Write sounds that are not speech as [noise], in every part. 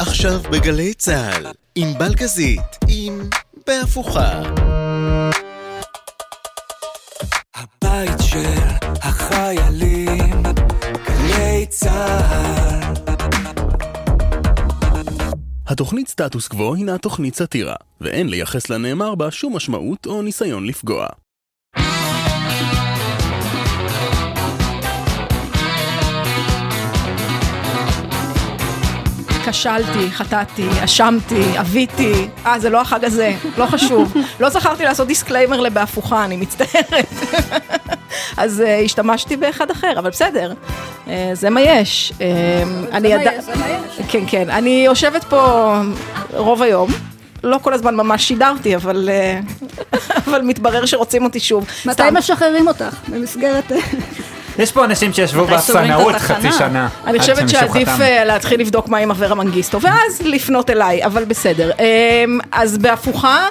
עכשיו בגלי צה"ל, עם בלגזית, עם בהפוכה. הבית של החיילים, גלי צה"ל. התוכנית סטטוס קוו הינה תוכנית סאטירה, ואין לייחס לנאמר בה שום משמעות או ניסיון לפגוע. כשלתי, חטאתי, אשמתי, עוויתי. אה, זה לא החג הזה, לא חשוב. לא זכרתי לעשות disclaimer לבהפוכה, אני מצטערת. [laughs] אז uh, השתמשתי באחד אחר, אבל בסדר, uh, זה מה יש. Uh, אני מה ידע- יש, זה מה יש. כן, כן. אני יושבת פה רוב היום. לא כל הזמן ממש שידרתי, אבל, [laughs] אבל מתברר שרוצים אותי שוב. מתי סתם. משחררים אותך? במסגרת... יש פה אנשים שישבו באפסנאות? חצי שנה. אני חושבת שעדיף. אה, להתחיל לבדוק מה עם אברה מנגיסטו, ואז לפנות אליי, אבל בסדר. אה, אז בהפוכה,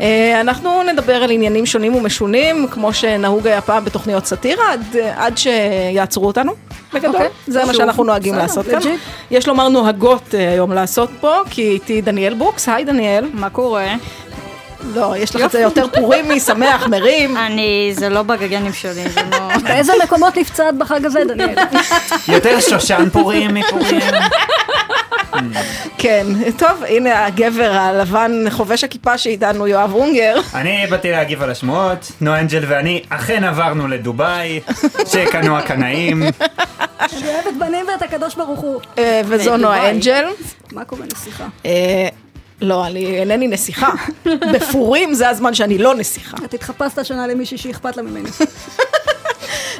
אה, אנחנו נדבר על עניינים שונים ומשונים, כמו שנהוג היה פעם בתוכניות סאטירה, עד, עד שיעצרו אותנו. בגדול, אוקיי, זה מה שוב. שאנחנו נוהגים בסדר, לעשות כאן. יש לומר נוהגות אה, היום לעשות פה, כי איתי דניאל בוקס, היי דניאל. מה קורה? לא, יש לך את זה יותר פורימי, שמח, מרים. אני, זה לא בגנים שלי, זה לא... באיזה מקומות נפצעת בחג הזה, דניאל? יותר שושן פורים מפורים. כן, טוב, הנה הגבר הלבן, חובש הכיפה שאיתנו, יואב אונגר. אני באתי להגיב על השמועות, נו אנג'ל ואני אכן עברנו לדובאי, שקנו הקנאים. אני אוהבת בנים ואת הקדוש ברוך הוא. אה, וזו נועה. אנג'ל. מה קורה נסיכה? לא, אני אינני נסיכה. בפורים זה הזמן שאני לא נסיכה. את התחפשת השנה למישהי שאכפת לה ממני.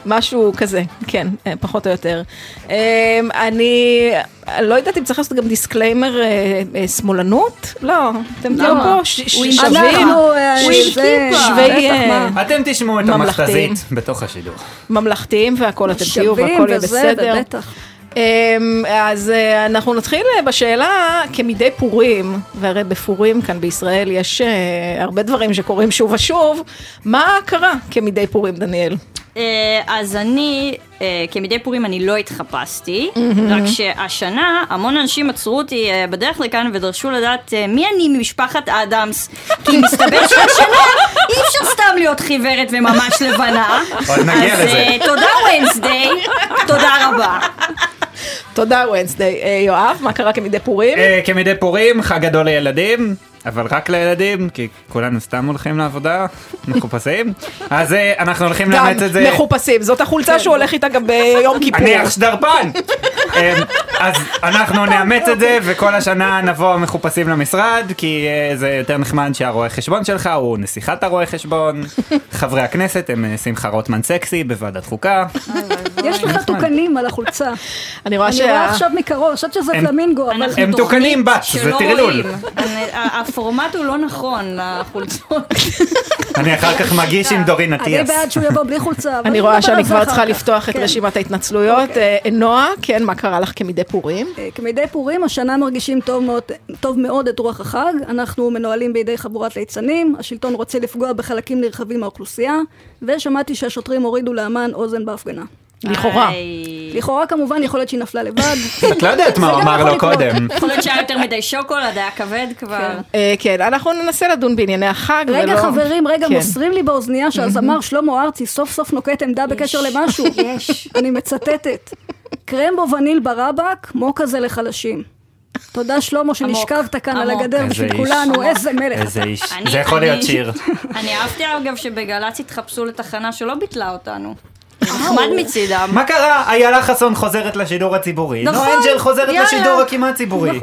משהו כזה, כן, אה, פחות או יותר. אה, אני לא יודעת אם צריך לעשות גם דיסקליימר אה, שמאלנות? לא, אתם תהיו למה? פה שווים. שווי? אתם תשמעו את. המכתזית בתוך השידור. ממלכתיים והכל, אתם תהיו והכל יהיה וזה, בסדר. אמ, אז אה, אנחנו נתחיל אה, בשאלה כמדי פורים, והרי בפורים כאן בישראל יש אה, הרבה דברים שקורים שוב ושוב, מה קרה כמדי פורים, דניאל? אז אני, כמדי פורים אני לא התחפשתי, רק שהשנה המון אנשים עצרו אותי בדרך לכאן ודרשו לדעת מי אני ממשפחת אדמס, כי מסתבר שהשנה אי אפשר סתם להיות חיוורת וממש לבנה. אז לזה. תודה ונסדיי, תודה רבה. תודה, ונסדיי. אה, יואב, מה קרה כמדי פורים? אה, כמדי פורים, חג גדול לילדים, אבל רק לילדים, כי כולנו סתם הולכים לעבודה, מחופשים. אז אה, אנחנו הולכים גם לאמץ את זה. מחופשים, זאת החולצה שהוא הולך איתה גם ביום כיפור. אני אח שדרפן! אמ, אז אנחנו נאמץ את זה וכל השנה נבוא מחופשים למשרד כי אה, זה יותר נחמד שהרואה חשבון שלך הוא נסיכת הרואה חשבון חברי הכנסת הם אה, שמחה רוטמן סקסי בוועדת חוקה יש לך תוקנים על החולצה. אני רואה אני. עכשיו מקרוב, חשבתי שזה הם- פלמינגו, אבל... הם תוקנים בת, זה טרלול. אני- הפורמט הוא לא נכון לחולצות. אני אחר כך מגיש עם דורין אני אטיאס. בעד שהוא יבוא בלי חולצה. אני רואה שאני כבר צריכה. לפתוח את כן. רשימת ההתנצלויות. אוקיי. אה, נועה, כן, מה קרה לך כמדי פורים? אה, כמדי פורים, השנה מרגישים טוב מאוד, טוב מאוד את רוח החג. אנחנו מנוהלים בידי חבורת ליצנים, השלטון רוצה לפגוע בחלקים נרחבים מהאוכלוסייה, ושמעתי שהשוטרים הורידו לאמן אוזן בהפגנה. לכאורה. לכאורה כמובן יכול להיות שהיא נפלה לבד. [laughs] את לא יודעת מה הוא אמר לו. קודם. [laughs] יכול להיות שהיה יותר מדי שוקולד, היה כבד כבר. אה, כן, אנחנו ננסה לדון בענייני החג. רגע חברים, רגע, כן. מוסרים לי באוזנייה שהזמר [laughs] שלמה ארצי סוף סוף נוקט עמדה בקשר למשהו. יש. אני מצטטת. קרמבו וניל ברבק, מוקה זה לחלשים. תודה שלמה שנשכבת כאן על. הגדר בשביל. כולנו, איזה מלך. איזה איש. זה יכול להיות אני- שיר. אני אהבתי אגב שבגל"צ התחפשו לתחנה שלא ביטלה אותנו. נחמד מצידם. מה קרה? איילה חסון חוזרת לשידור הציבורי. נכון, נו אנג'ל חוזרת. לשידור הכמעט ציבורי.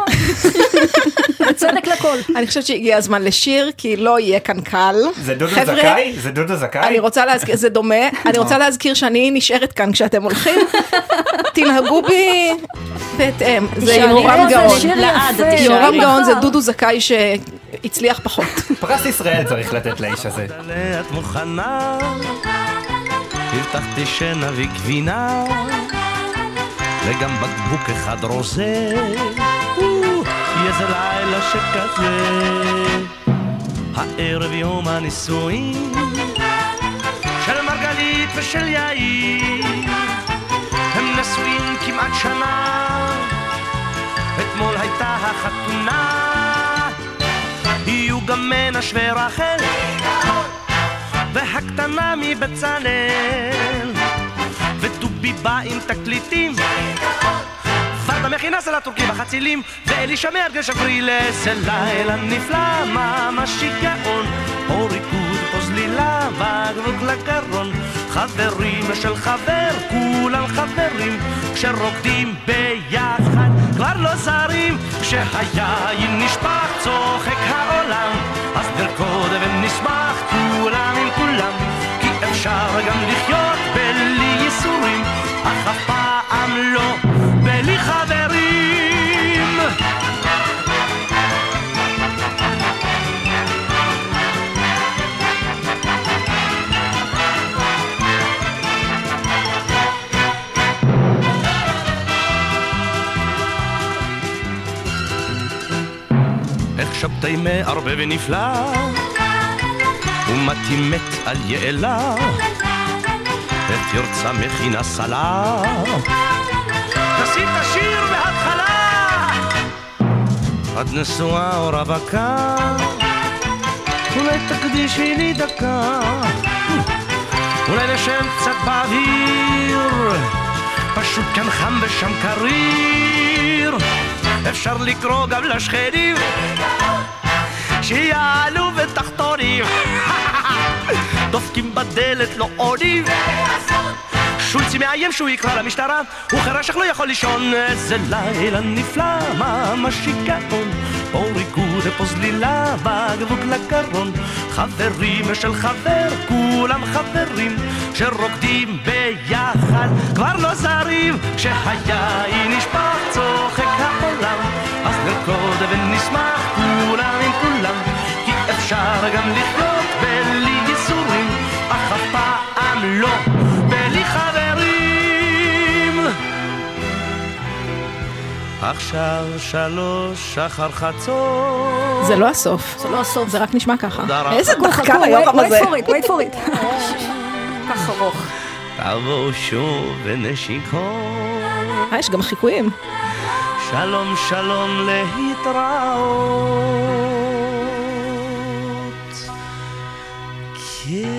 בצדק לכל. אני חושבת שהגיע הזמן לשיר, כי לא יהיה כאן קל. זה דודו זכאי? זה דודו זכאי? אני רוצה להזכיר, זה דומה, אני רוצה להזכיר שאני נשארת כאן כשאתם הולכים. תנהגו בי בהתאם. זה יורם איזה גאון. יורם מחר. גאון זה דודו זכאי שהצליח פחות. פרס ישראל צריך לתת לאיש הזה. הבטחתי שנביא גבינה, וגם בקבוק אחד רוזה, איזה לילה שכזה. הערב יום הנישואים, של מרגלית ושל יאיר, הם נשואים כמעט שנה, אתמול הייתה החתונה, יהיו גם מנשה ורחל. והקטנה מבצלאל, ודובי בא עם תקליטים. ורדה מכינה סלט טורקי בחצילים, ואלישע מארגן שפרילס, זה לילה נפלא, ממש שיגעון, או ריקוד, או זלילה, בגרות לקרון, חברים של חבר, כולם חברים, כשרוקדים ביחד, כבר לא זרים, כשהיין נשפך, צוחק העולם, אז נרקוד ונשמח כולם אפשר גם לחיות בלי ייסורים, אך אף פעם לא בלי חברים. איך שבתאי מערבב ונפלא, ומתי מת על יעלה, איך תרצה מכינה סלה. תשים את השיר בהתחלה! את נשואה או רווקה, אולי תקדישי לי דקה, אולי נשב קצת באוויר, פשוט כאן חם ושם קריר, אפשר לקרוא גם לשכנים, שיעלו בתחתונים, [laughs] דופקים בדלת לא עונים. שולצי מאיים שהוא יקרא למשטרה, הוא חרש אך לא יכול לישון. איזה לילה נפלא, ממש שיגעון. פה ריקוד ופה זלילה, בגבוק לקרון. חברים של חבר, כולם חברים, שרוקדים ביחד, כבר לא זרים. כשהיין נשפך, צוחק העולם, אז נרקוד ונשמח כולם עם כולם, כי אפשר גם לחיות בלי לא בלי חברים. עכשיו שלוש אחר חצות. זה לא הסוף. זה לא הסוף. זה רק נשמע ככה. איזה דחקן היום wait הזה. for it, wait for it. [laughs] כך ארוך. תבואו שוב בנשיקות. אה, יש גם חיקויים. שלום שלום להתראות. כן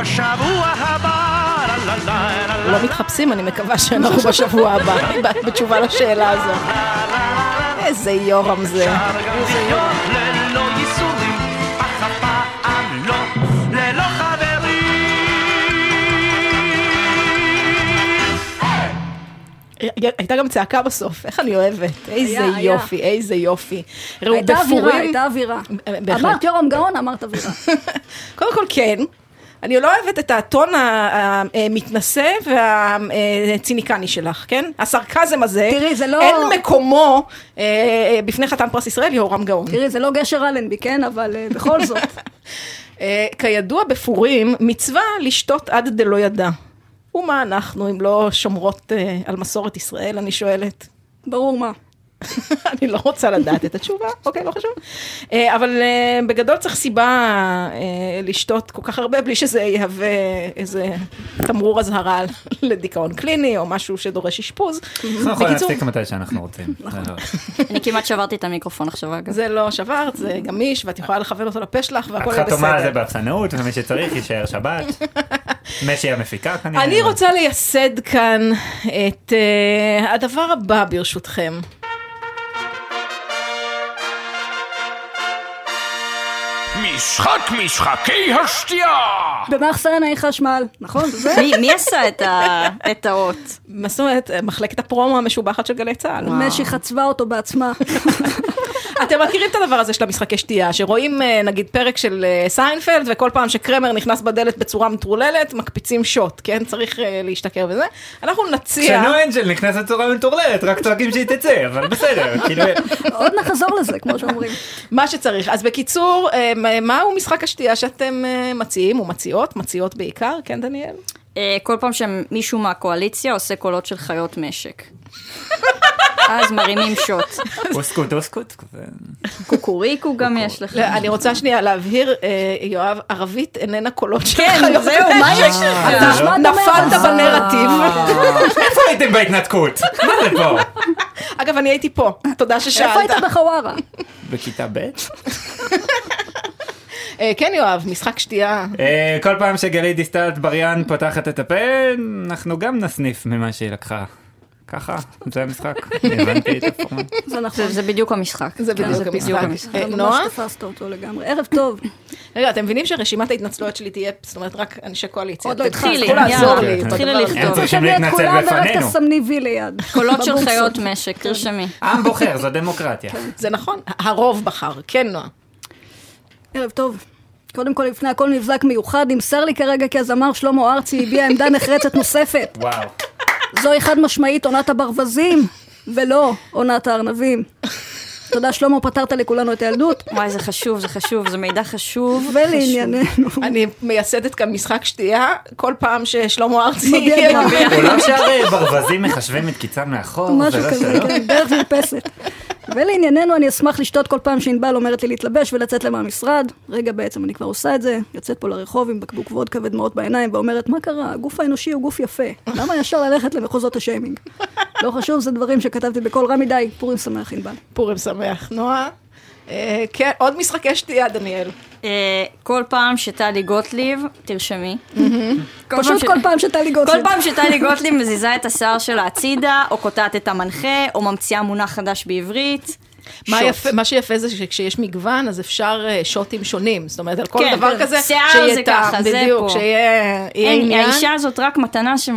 בשבוע הבא לה לה לה לה לה לא מתחפשים, אני מקווה שאנחנו בשבוע הבא, בתשובה לשאלה הזו. איזה יורם זה. לא הייתה גם צעקה בסוף, איך אני אוהבת. איזה היה, היה. יופי, איזה יופי. ראו, הייתה אווירה. הייתה אווירה. בהחלט. אמרת יורם גאון, אמרת אווירה. [laughs] קודם כל כן. אני לא אוהבת את הטון המתנשא והציניקני שלך, כן? הסרקזם הזה, תראי, זה לא- אין מקומו אה, בפני חתן פרס ישראל, יהורם גאון. תראי, זה לא גשר אלנבי, כן? אבל אה, בכל זאת. [laughs] אה, כידוע בפורים, מצווה לשתות עד דלא ידע. ומה אנחנו אם לא שומרות אה, על מסורת ישראל, אני שואלת. ברור מה. [laughs] אני לא רוצה לדעת את התשובה, אוקיי, לא חשוב. אה, אבל אה, בגדול צריך סיבה אה, לשתות כל כך הרבה בלי שזה יהווה איזה תמרור אזהרה [laughs] לדיכאון קליני או משהו שדורש אשפוז. אנחנו יכולים להפסיק מתי שאנחנו רוצים. לא- [laughs] אני כמעט שברתי את המיקרופון עכשיו, אגב. זה לא שברת, זה גמיש ואת יכולה לכוון אותו לפה שלך והכל את יהיה חתומה על זה בסדר. באפסנאות, ומי שצריך יישאר שבת. משי המפיקה כנראה. אני רוצה לייסד כאן את הדבר הבא ברשותכם. משחק משחקי השתייה! במאחסן אין חשמל, נכון? זה? מי- מי עשה את ה- [laughs] את האות? מה זאת אומרת, מחלקת הפרומו המשובחת של גלי צה"ל. משי חצבה אותו בעצמה. [laughs] אתם מכירים את הדבר הזה של המשחקי שתייה, שרואים אה, נגיד פרק של אה, סיינפלד, וכל פעם שקרמר נכנס בדלת בצורה מטורללת, מקפיצים שוט, כן? צריך אה, להשתכר בזה. אנחנו נציע... כשנו אנג'ל נכנסת בצורה מטורללת, רק צועקים שהיא תצא, אבל בסדר, [laughs] כאילו... עוד נחזור לזה, כמו שאומרים. [laughs] מה שצריך. אז בקיצור, מה- מהו משחק השתייה שאתם מציעים, או מציעות? מציעות בעיקר, כן דניאל? כל פעם שמישהו מהקואליציה עושה קולות של חיות משק. [laughs] אז מרימים שוט. אוסקוט אוסקוט. קוקוריקו גם יש לך. לא, אני רוצה שנייה להבהיר, אה, יואב, ערבית איננה קולות של כן. זהו, מה יש אה, לך? לא? נפלת. בנרטיב. איפה הייתם בהתנתקות? מה זה פה? אגב, אני הייתי פה, תודה איפה ששאלת. היית בחווארה? בכיתה ב'? אה, כן, יואב, משחק שתייה. אה, כל פעם שגלית דיסטל אטבריאן פותחת את הפה, אנחנו גם נסניף ממה שהיא לקחה. ככה, זה המשחק, [laughs] הבנתי את הפורמט. זה נכון. זה- זה בדיוק המשחק. זה בדיוק בדיוק המשחק. אה, אתה ממש נועה? תפסת אותו לגמרי. ערב טוב. [laughs] רגע, אתם מבינים שרשימת ההתנצלויות שלי תהיה, זאת אומרת, רק אנשי קואליציה. עוד לא התחלתי, תצטרכו לעזור לי. תתחילי. לכתוב. הם צריכים להתנצל כולם ורק בפנינו. תסמני וי ליד. קולות של. חיות משק, תרשמי. העם בוחר, זו דמוקרטיה. זה נכון, הרוב בחר. כן, נועה. ערב טוב. קודם כל, לפני הכל מבזק מיוחד, נמסר לי כרגע כי הזמר שלמה ארצי הביע עמדה נחרצת נוספת. וואו. זוהי חד משמעית עונת הברווזים, ולא עונת הארנבים. תודה שלמה, פתרת לכולנו את הילדות. וואי, זה חשוב, זה חשוב, זה מידע חשוב. ולענייננו. אני מייסדת כאן משחק שתייה, כל פעם ששלמה ארצי... לא שהרי ברווזים מחשבים את קיצם לאחור, זה משהו לא כזה. כן, דרך מרפסת. ולענייננו, אני אשמח לשתות כל פעם שענבל אומרת לי להתלבש ולצאת לה מהמשרד. רגע, בעצם אני כבר עושה את זה, יוצאת פה לרחוב עם בקבוק וודקה ודמעות בעיניים, ואומרת, מה קרה? הגוף האנושי הוא גוף יפה. למה ישר ללכת למחוזות השיימינג? לא חשוב, זה דברים שכתבתי בקול רם מדי. פורים שמח, ענבל. פורים שמח. נועה? אה, כן, עוד משחקי שתייה, דניאל. אה, כל פעם שטלי גוטליב, תרשמי. כל פשוט ש- כל פעם שטלי כל גוטליב. פעם שטלי גוטליב מזיזה את השיער שלה הצידה, או קוטעת את המנחה, או ממציאה מונח חדש בעברית. מה. יפה, מה שיפה זה שכשיש מגוון, אז אפשר אה, שוטים שונים. זאת אומרת, על כל כן, דבר כן. כזה, שיער שיהיה זה טעם, ככה, זה בדיוק, פה. שיהיה יהיה אין, עניין. האישה הזאת רק מתנה שלא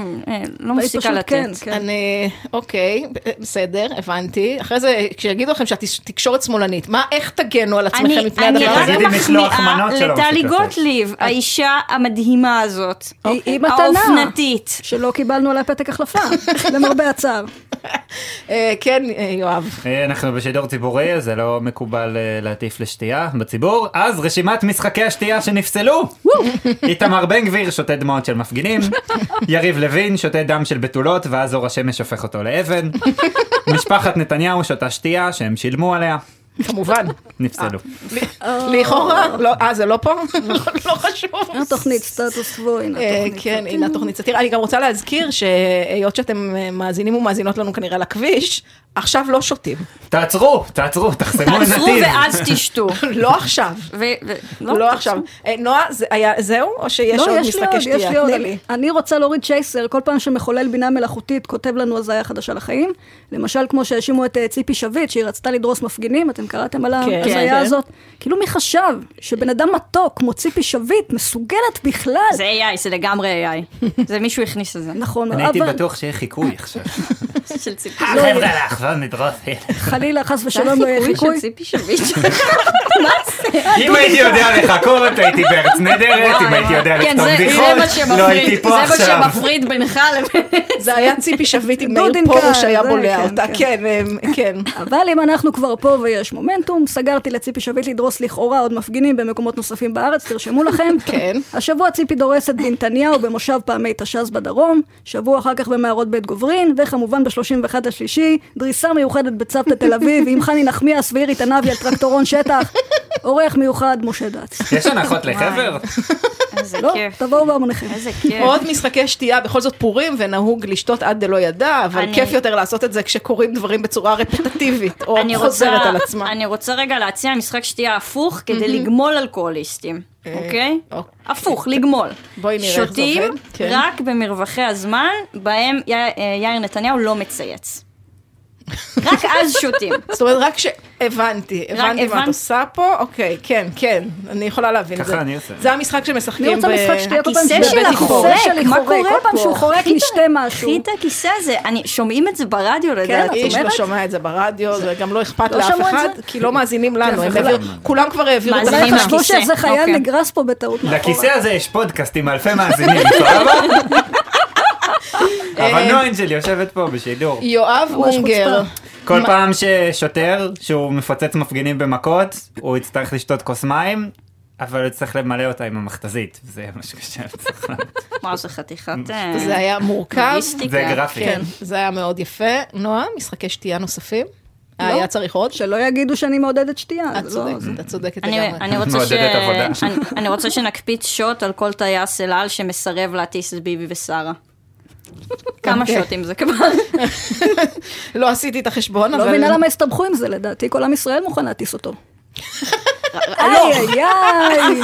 מפסיקה פשוט לתת. כן, כן. אני, אוקיי, בסדר, הבנתי. אחרי זה, כשיגידו לכם שאת תקשורת שמאלנית, מה, איך תגנו על עצמכם אני, מפני אני הדבר רק הזה? תגידי משלוח מחמיאה לטלי. גוטליב, האישה המדהימה הזאת. היא- היא מתנה. האופנתית. שלא קיבלנו עליה פתק החלפה, [laughs] למרבה הצער. אה, כן, אה, יואב. אה, אנחנו בשידור ציבורי, אז זה לא מקובל אה, להטיף לשתייה בציבור. אז רשימת משחקי השתייה שנפסלו. איתמר בן גביר שותה דמעות של מפגינים, [laughs] יריב לוין שותה דם של בתולות ואז אור השמש הופך אותו לאבן, [laughs] משפחת נתניהו שותה שתייה שהם שילמו עליה, כמובן. נפסלו. לכאורה, לא, אה, זה לא פה? [laughs] לא חשוב. התוכנית סטטוס קוו, הנה אה, התוכנית. כן, הנה התוכנית סאטירה. אני גם רוצה להזכיר שהיות שאתם אה, מאזינים ומאזינות לנו כנראה לכביש, עכשיו לא שותים. תעצרו, תעצרו, תחסמו את תעצרו נתיב. ואז תשתו. [laughs] לא עכשיו. ו- ו- לא עכשיו. אה, נועה, זהו? או שיש לא, עוד יש לי משחקי עוד, יש שתייה? לי עוד. אני רוצה להוריד צ'ייסר, כל פעם שמחולל בינה מלאכותית כותב לנו הזיה חדשה לחיים. למשל, כמו שהאשימו את אה, ציפי שביט, שהיא רצתה לדרוס מפגינים, אתם קראתם על כן, ההזיה כן. הזאת? כאילו מי חשב שבן אדם מתוק כמו ציפי שביט מסוגלת בכלל? זה AI, זה לגמרי AI. זה מישהו הכניס את זה. נכון, אני הייתי אבל בטוח שיהיה חיקוי עכשיו. [laughs] של ציפי. עכשיו נדרוס. חלילה, חס זה ושלום לא יהיה חיקוי. של ציפי שביט. אם הייתי יודע לחכות, הייתי בארץ נהדרת, אם הייתי יודע כן, לכתוב זה- בדיחות, זה מה לא הייתי זה פה מה עכשיו. שמפריד בינך לבין... זה היה ציפי שביט עם מאיר פרוש היה זה, בולע כן, אותה. כן. כן, אה, כן. אבל אם אנחנו כבר פה ויש מומנטום, סגרתי לציפי שביט לדרוס לכאורה עוד מפגינים במקומות נוספים בארץ, תרשמו לכם. [laughs] כן. השבוע ציפי דורסת בנתניהו במושב פעמי תש"ז בדרום, שבוע אחר כך במערות בית גוברין, וכמובן ב-31 לשלישי, דריסה מיוחדת בצוותא תל אביב, עם חני נחמיאס ואירית ענבי על טרקטורון שטח. אורח מיוחד, משה דץ. יש הנחות לחבר? איזה לא, כיף. תבואו בהמוניכם. איזה כיף. עוד משחקי שתייה, בכל זאת פורים, ונהוג לשתות עד דלא ידע, אבל אני- כיף יותר לעשות את זה כשקורים דברים בצורה רפטטיבית, או אני חוזרת רוצה, על עצמה. אני רוצה רגע להציע משחק שתייה הפוך כדי לגמול אלכוהוליסטים, אוקיי? אוקיי. הפוך, לגמול. בואי נראה איך זה שותים עובד. כן. רק במרווחי הזמן בהם אה, יאיר נתניהו לא מצייץ. רק אז שותים. זאת אומרת, רק ש... הבנתי, מה את? עושה פה, אוקיי, כן, כן, אני יכולה להבין את זה. ככה אני עושה. זה המשחק שמשחקים אני רוצה משחק שתהיה כל פעם הכיסא שזה- שלך חורק, מה קורה כל פעם? שהוא חורק קחי את לשתי ה- משהו. קחי את הכיסא הזה, אני- שומעים את זה ברדיו לדעתי. איש לא? שומע את זה ברדיו, זה גם לא אכפת לא לאף אחד? כי לא מאזינים לנו, אבל- העבירו- כולם כבר העבירו את עם חשבו שאיזה חייל אוקיי. נגרס פה בטעות. לכיסא הזה יש פודקאסט עם אלפי מאזינים, סבבה? אבל נועה אנג'ל יושבת פה בשידור. יואב אונגר. כל פעם ששוטר, שהוא מפוצץ מפגינים במכות, הוא יצטרך לשתות כוס מים, אבל הוא יצטרך למלא אותה עם המכתזית. זה מה שקשה. מה זה חתיכת... אה, זה היה מורכב. זה גרפי. כן, זה היה מאוד יפה. נועה, משחקי שתייה נוספים? היה צריך עוד? שלא יגידו שאני מעודדת שתייה. את לא- צודקת, את צודקת אני, לגמרי. אני רוצה שנקפיץ שוט על כל טייס אל על שמסרב להטיס את ביבי ושרה. כמה אוקיי. שוטים זה כבר? לא עשיתי את החשבון, לא אבל... מבינה למה הסתבכו עם זה, לדעתי כל עם ישראל מוכן להטיס אותו. איי איי איי,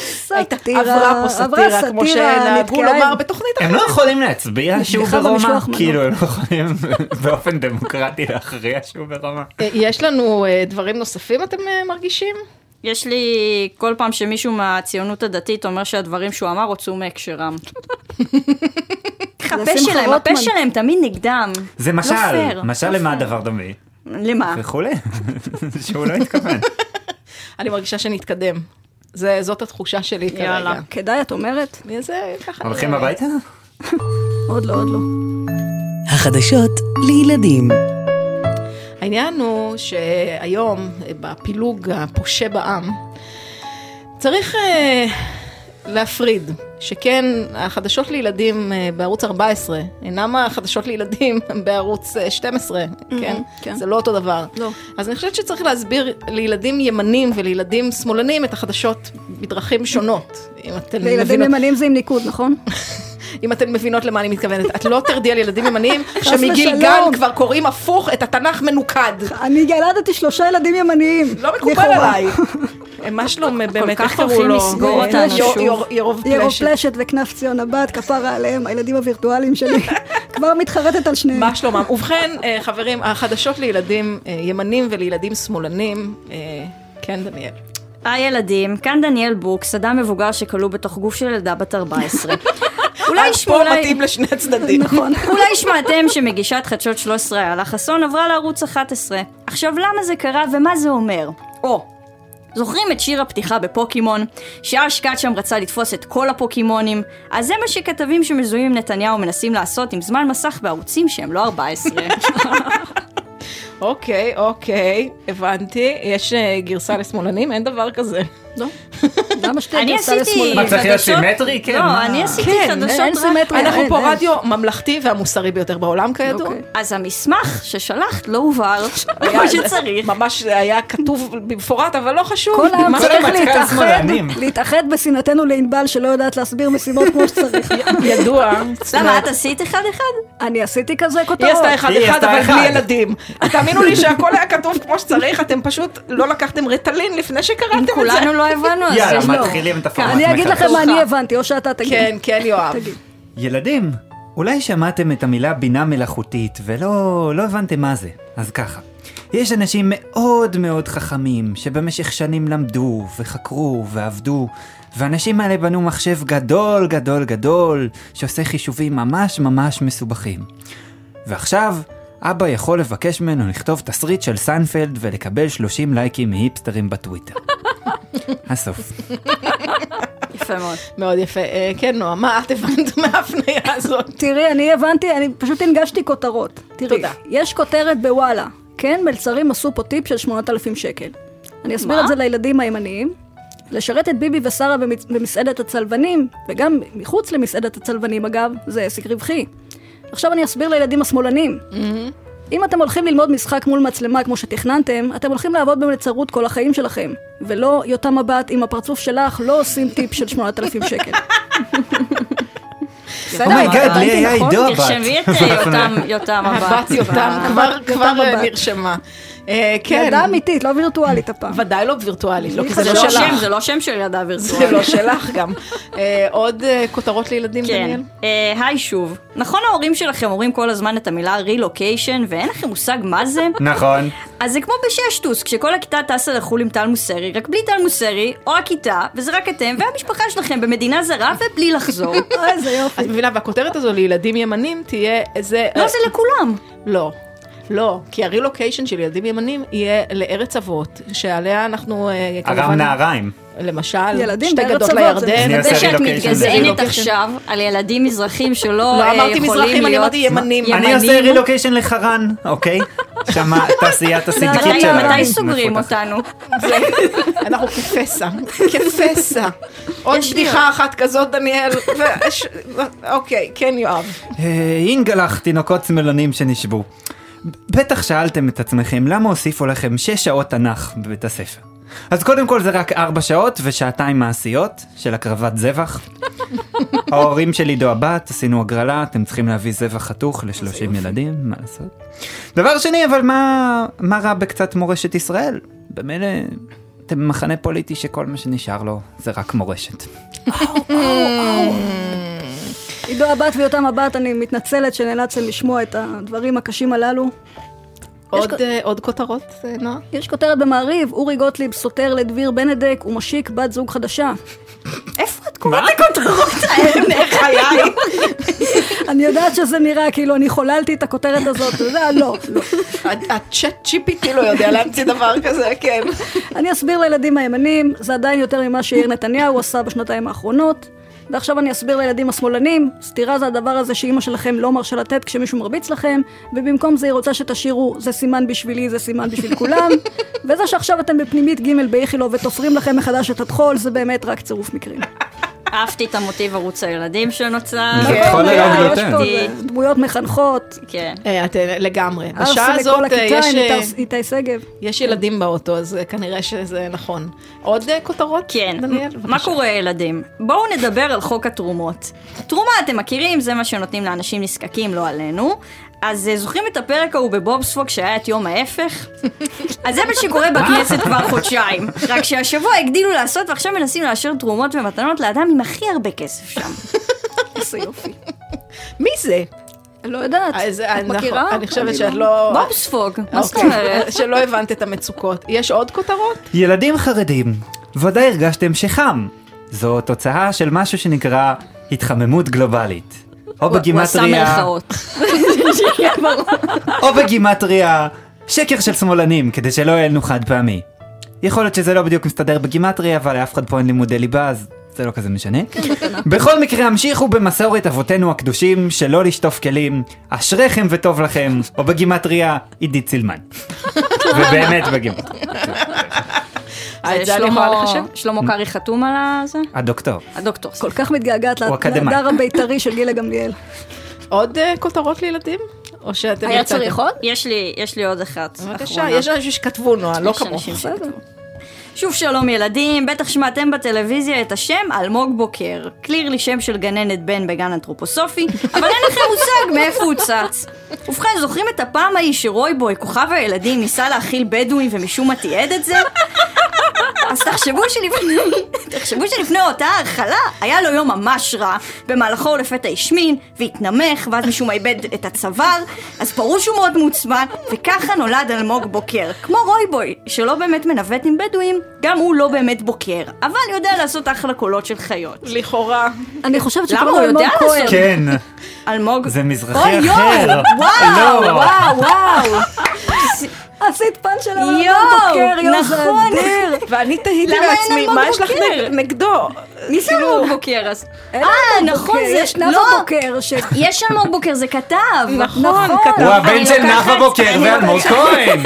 סאטירה, עברה פה סאטירה, כמו שנהגו לומר בתוכנית הם לא יכולים להצביע שהוא ברומא? כאילו, הם לא יכולים [laughs] באופן דמוקרטי להכריע שהוא ברומא? אה, יש לנו אה, דברים נוספים, אתם אה, מרגישים? יש לי, כל פעם שמישהו מהציונות הדתית אומר שהדברים שהוא אמר הוצאו מהקשרם. הפה שלהם, הפה. שלהם תמיד נגדם. זה לא משל, משל לא למה. הדבר דומה? למה? וכולי, [laughs] שהוא לא התכוון. [laughs] אני מרגישה שנתקדם. זה- זאת התחושה שלי יאללה. כרגע. כדאי, את אומרת? זה ככה... הולכים הביתה? [laughs] עוד לא, עוד לא. החדשות לילדים. העניין הוא שהיום, אה, בפילוג הפושה בעם, צריך אה, להפריד, שכן החדשות לילדים אה, בערוץ 14 אינם החדשות לילדים [laughs] בערוץ אה, 12, כן? כן. זה לא אותו דבר. לא. אז אני חושבת שצריך להסביר לילדים ימנים ולילדים שמאלנים את החדשות בדרכים שונות. אם אתן לילדים מבינות, ימנים זה עם ניקוד, נכון? [laughs] אם אתן מבינות למה אני מתכוונת. את לא תרדי על ילדים ימנים שמגיל. גן כבר קוראים הפוך את התנ"ך מנוקד. אני ילדתי שלושה ילדים ימניים. לא מקובל. עליי. אה, מה שלום באמת, כך איך קראו הולכים לו? לסגור אה, אותנו יור- שוב. ירוב ירוב פלשת. פלשת וכנף ציון הבת, כפרה עליהם, הילדים הווירטואליים שלי. [laughs] כבר מתחרטת על שניהם. מה שלומם? ובכן, אה, חברים, החדשות לילדים אה, ימנים ולילדים שמאלנים, אה, כן, דניאל. היי ילדים, כאן דניאל בוקס, אדם מבוגר שכלוא בתוך גוף של ילדה בת 14. [laughs] אולי עד ישמעו, פה אולי... מתאים לשני הצדדים. נכון. [laughs] אולי שמעתם שמגישת חדשות 13 איילה חסון עברה לערוץ 11. עכשיו למה זה קרה ומה זה אומר? או, זוכרים את שיר הפתיחה בפוקימון? שאש קאצ'ם רצה לתפוס את כל הפוקימונים? אז זה מה שכתבים שמזוהים עם נתניהו מנסים לעשות עם זמן מסך בערוצים שהם לא 14. [laughs] אוקיי, אוקיי, הבנתי. יש אה, גרסה לשמאלנים? אין דבר כזה. לא. [laughs] למה שתהיה אני גרסה עשיתי לשמאל? מה, צריך להיות סימטרי? כן, לא? אני עשיתי כן, חדשות אין רק... סימטריה. אנחנו פה. רדיו ממלכתי והמוסרי ביותר בעולם, כידוע. אוקיי. אז המסמך ששלחת לא הובהר [laughs] [laughs] כמו שצריך. ממש היה כתוב במפורט, אבל לא חשוב. כל העם צריך להתאחד, בשנאתנו לענבל שלא יודעת להסביר משימות כמו שצריך. ידוע. למה, את עשית אחד אחד? אני עשיתי כזה כותרות. היא אחד, עשתה אבל אחד. בלי ילדים. תאמינו לי שהכל היה כתוב כמו שצריך, אתם פשוט לא לקחתם רטלין לפני שקראתם את זה. כולנו לא הבנו, אז יאללה, יש לו. מתחילים את הפורמט אני אגיד. לכם מה. אני הבנתי, או שאתה תגיד. כן, כן, יואב. ילדים, אולי שמעתם את המילה בינה מלאכותית ולא לא הבנתם מה זה. אז ככה, יש אנשים מאוד מאוד חכמים שבמשך שנים למדו וחקרו ועבדו, והאנשים האלה בנו מחשב גדול גדול גדול שעושה חישובים ממש ממש מסובכים. ועכשיו, אבא יכול לבקש ממנו לכתוב תסריט של סיינפלד ולקבל 30 לייקים מהיפסטרים בטוויטר. [laughs] הסוף. יפה מאוד. מאוד יפה. אה, כן, נועה, מה את הבנת מההפניה הזאת? תראי, אני הבנתי, אני פשוט הנגשתי כותרות. תראי, תודה. יש כותרת בוואלה, כן, מלצרים עשו פה טיפ של 8,000 שקל. אני אסביר? את זה לילדים הימניים. לשרת את ביבי ושרה במצ- במסעדת הצלבנים, וגם מחוץ למסעדת הצלבנים אגב, זה עסק רווחי. עכשיו אני אסביר לילדים השמאלנים. אם אתם הולכים ללמוד משחק מול מצלמה כמו שתכננתם, אתם הולכים לעבוד במלצרות כל החיים שלכם. ולא יותם מבט עם הפרצוף שלך, לא עושים טיפ של 8,000 שקל. בסדר, oh my god, לי היה נכון? עידו הבת. תרשמי את אה, [laughs] יותם, יותם הבא. הבת יותם, כבר אה, הבת. נרשמה. אה, כן. ילדה אמיתית, לא וירטואלית הפעם. ודאי לא וירטואלית, לא, כי זה זה לא לא שלך. זה לא שם של ילדה זה וירטואלית. לא שלך גם. אה, עוד אה, כותרות לילדים, כן. דניאל? אה, היי שוב. נכון ההורים שלכם אומרים כל הזמן את המילה רילוקיישן, ואין לכם מושג מה זה? נכון. אז זה כמו בששטוס, כשכל הכיתה טסה לחו"ל עם טל מוסרי, רק בלי טל מוסרי, או הכיתה, וזה רק אתם והמשפחה שלכם במדינה זרה ובלי לחזור. [laughs] איזה יופי. את מבינה, והכותרת הזו לילדים ימנים תהיה איזה... לא, זה לכולם. לא. לא, כי הרילוקיישן של ילדים ימנים יהיה לארץ אבות, שעליה אנחנו אה, ארם נהריים. למשל, ילדים שתי גדות לירדן. זה שאת. מתגזענת. עכשיו על ילדים מזרחים שלא לא אה, אמרתי יכולים מזרחים, אני להיות אמרתי ימנים. אני עושה רילוקיישן לחרן, אוקיי? [laughs] שם תעשיית הסידיקית מתי- שלנו. מתי סוגרים. אותנו? אנחנו כפסע, כפסע. עוד בדיחה אחת כזאת, דניאל. אוקיי, כן, יואב. אה, אינגלח, תינוקות שמאלנים שנשבו. בטח שאלתם את עצמכם למה הוסיפו לכם 6 שעות תנ"ך בבית הספר. אז קודם כל זה רק 4 שעות ושעתיים מעשיות של הקרבת זבח. [laughs] ההורים של עידו הבת, עשינו הגרלה, אתם צריכים להביא זבח חתוך ל-30 ילדים, מה לעשות? דבר שני, אבל מה, מה רע בקצת מורשת ישראל? במילא אתם במחנה פוליטי שכל מה שנשאר לו זה רק מורשת. [laughs] עידו הבת ויותם הבת, אני מתנצלת שנאלצתם לשמוע את הדברים הקשים הללו. עוד, אה, עוד כותרות, אה, נועה? יש כותרת במעריב, אורי גוטליב סותר לדביר בנדק ומשיק בת זוג חדשה. איפה את קוראת את הכותרות האלה? [laughs] חיי. אני יודעת שזה נראה כאילו אני חוללתי את הכותרת הזאת, אתה יודע, לא, לא. הצ'אט GPT לא יודע להמציא דבר כזה, כן. אני אסביר לילדים הימנים, זה עדיין יותר ממה שיאיר נתניהו עשה בשנתיים האחרונות. ועכשיו אני אסביר לילדים השמאלנים, סתירה זה הדבר הזה שאימא שלכם לא מרשה לתת כשמישהו מרביץ לכם, ובמקום זה היא רוצה שתשאירו זה סימן בשבילי, זה סימן בשביל כולם, [laughs] וזה שעכשיו אתם בפנימית ג' באיכילוב ותופרים לכם מחדש את הטחול, זה באמת רק צירוף מקרים. אהבתי את המוטיב ערוץ הילדים שנוצר. כן. נכון, אה. פה זה, דמויות מחנכות, כן. אה, את, אה, לגמרי. ארסי בשעה הזאת אה, יש, אה, איתי- איתי שגב. יש ילדים באוטו, אז אה, כנראה שזה נכון. עוד אה, כותרות? כן, דניאל, מה. קורה ילדים? בואו נדבר על חוק התרומות. תרומה אתם מכירים, זה מה שנותנים לאנשים נזקקים, לא עלינו. אז אה, זוכרים את הפרק ההוא בבובספוג שהיה את יום ההפך? [laughs] אז זה מה שקורה בכנסת כבר חודשיים. רק שהשבוע הגדילו לעשות ועכשיו מנסים לאשר תרומות ומתנות לאדם עם הכי הרבה כסף שם. איזה יופי. מי זה? לא יודעת, אז, את אנחנו- מכירה? אני חושבת שאת לא. לא... בובספוג, מה זאת אוקיי, אומרת? [laughs] שלא הבנת את המצוקות. יש עוד כותרות? ילדים חרדים, ודאי הרגשתם שחם. זו תוצאה של משהו שנקרא התחממות גלובלית. או הוא עשה בגימטריה, מרכאות. [laughs] או בגימטריה, שקר של שמאלנים, כדי שלא יהיה לנו חד פעמי. יכול להיות שזה לא בדיוק מסתדר בגימטריה, אבל לאף אחד פה אין לימודי ליבה, אז זה לא כזה משנה. בכל מקרה, המשיכו במסורת אבותינו הקדושים שלא לשטוף כלים, אשריכם וטוב לכם, או בגימטריה, עידית סילמן. [laughs] ובאמת בגימטריה. זה אני שלמה- קרעי חתום על הזה? הדוקטור. הדוקטור. כל כך מתגעגעת. להדר הבית"רי של גילה גמליאל. עוד אה, כותרות לילדים? או שאתם היה? צריך עוד? יש לי, יש לי עוד אחת. בבקשה. יש אנשים שכתבו, נועה, לא יש כמוך. שוב שלום ילדים, בטח שמעתם בטלוויזיה את השם אלמוג בוקר. קלירלי שם של גננת בן בגן אנתרופוסופי, [laughs] אבל אין לכם מושג מאיפה הוא צץ. ובכן, זוכרים את הפעם ההיא שרויבוי, כוכב הילדים, ניסה להכיל בדואים ומשום מה תיעד את זה? אז תחשבו שלפני, תחשבו שלפני אותה ההרחלה היה לו יום ממש רע, במהלכו הוא לפתע השמין והתנמך, ואז משום מה איבד את הצוואר, אז ברור שהוא מאוד מעוצבן, וככה נולד אלמוג בוקר. כמו רויבוי, שלא באמת מנווט עם בדואים, גם הוא לא באמת בוקר, אבל יודע לעשות אחלה קולות של חיות. לכאורה. אני חושבת? שקוראים לו אלמוג כהן. לעשות- כן, [laughs] אלמוג... זה מזרחי אוי, אחר. יואו, וואו, לא. וואו, וואו. [laughs] עשית פאנץ' של אלמוג יואו, בוקר, יואו, נכון. [laughs] ואני תהיתי לעצמי, מה יש לך נגדו? מי זה כאילו, אלמוג בוקר אז? אה, נכון, זה... יש נאוה לא, בוקר. יש אלמוג בוקר, זה כתב. נכון, כתב. הוא הבן של נאוה בוקר ואלמוג כהן.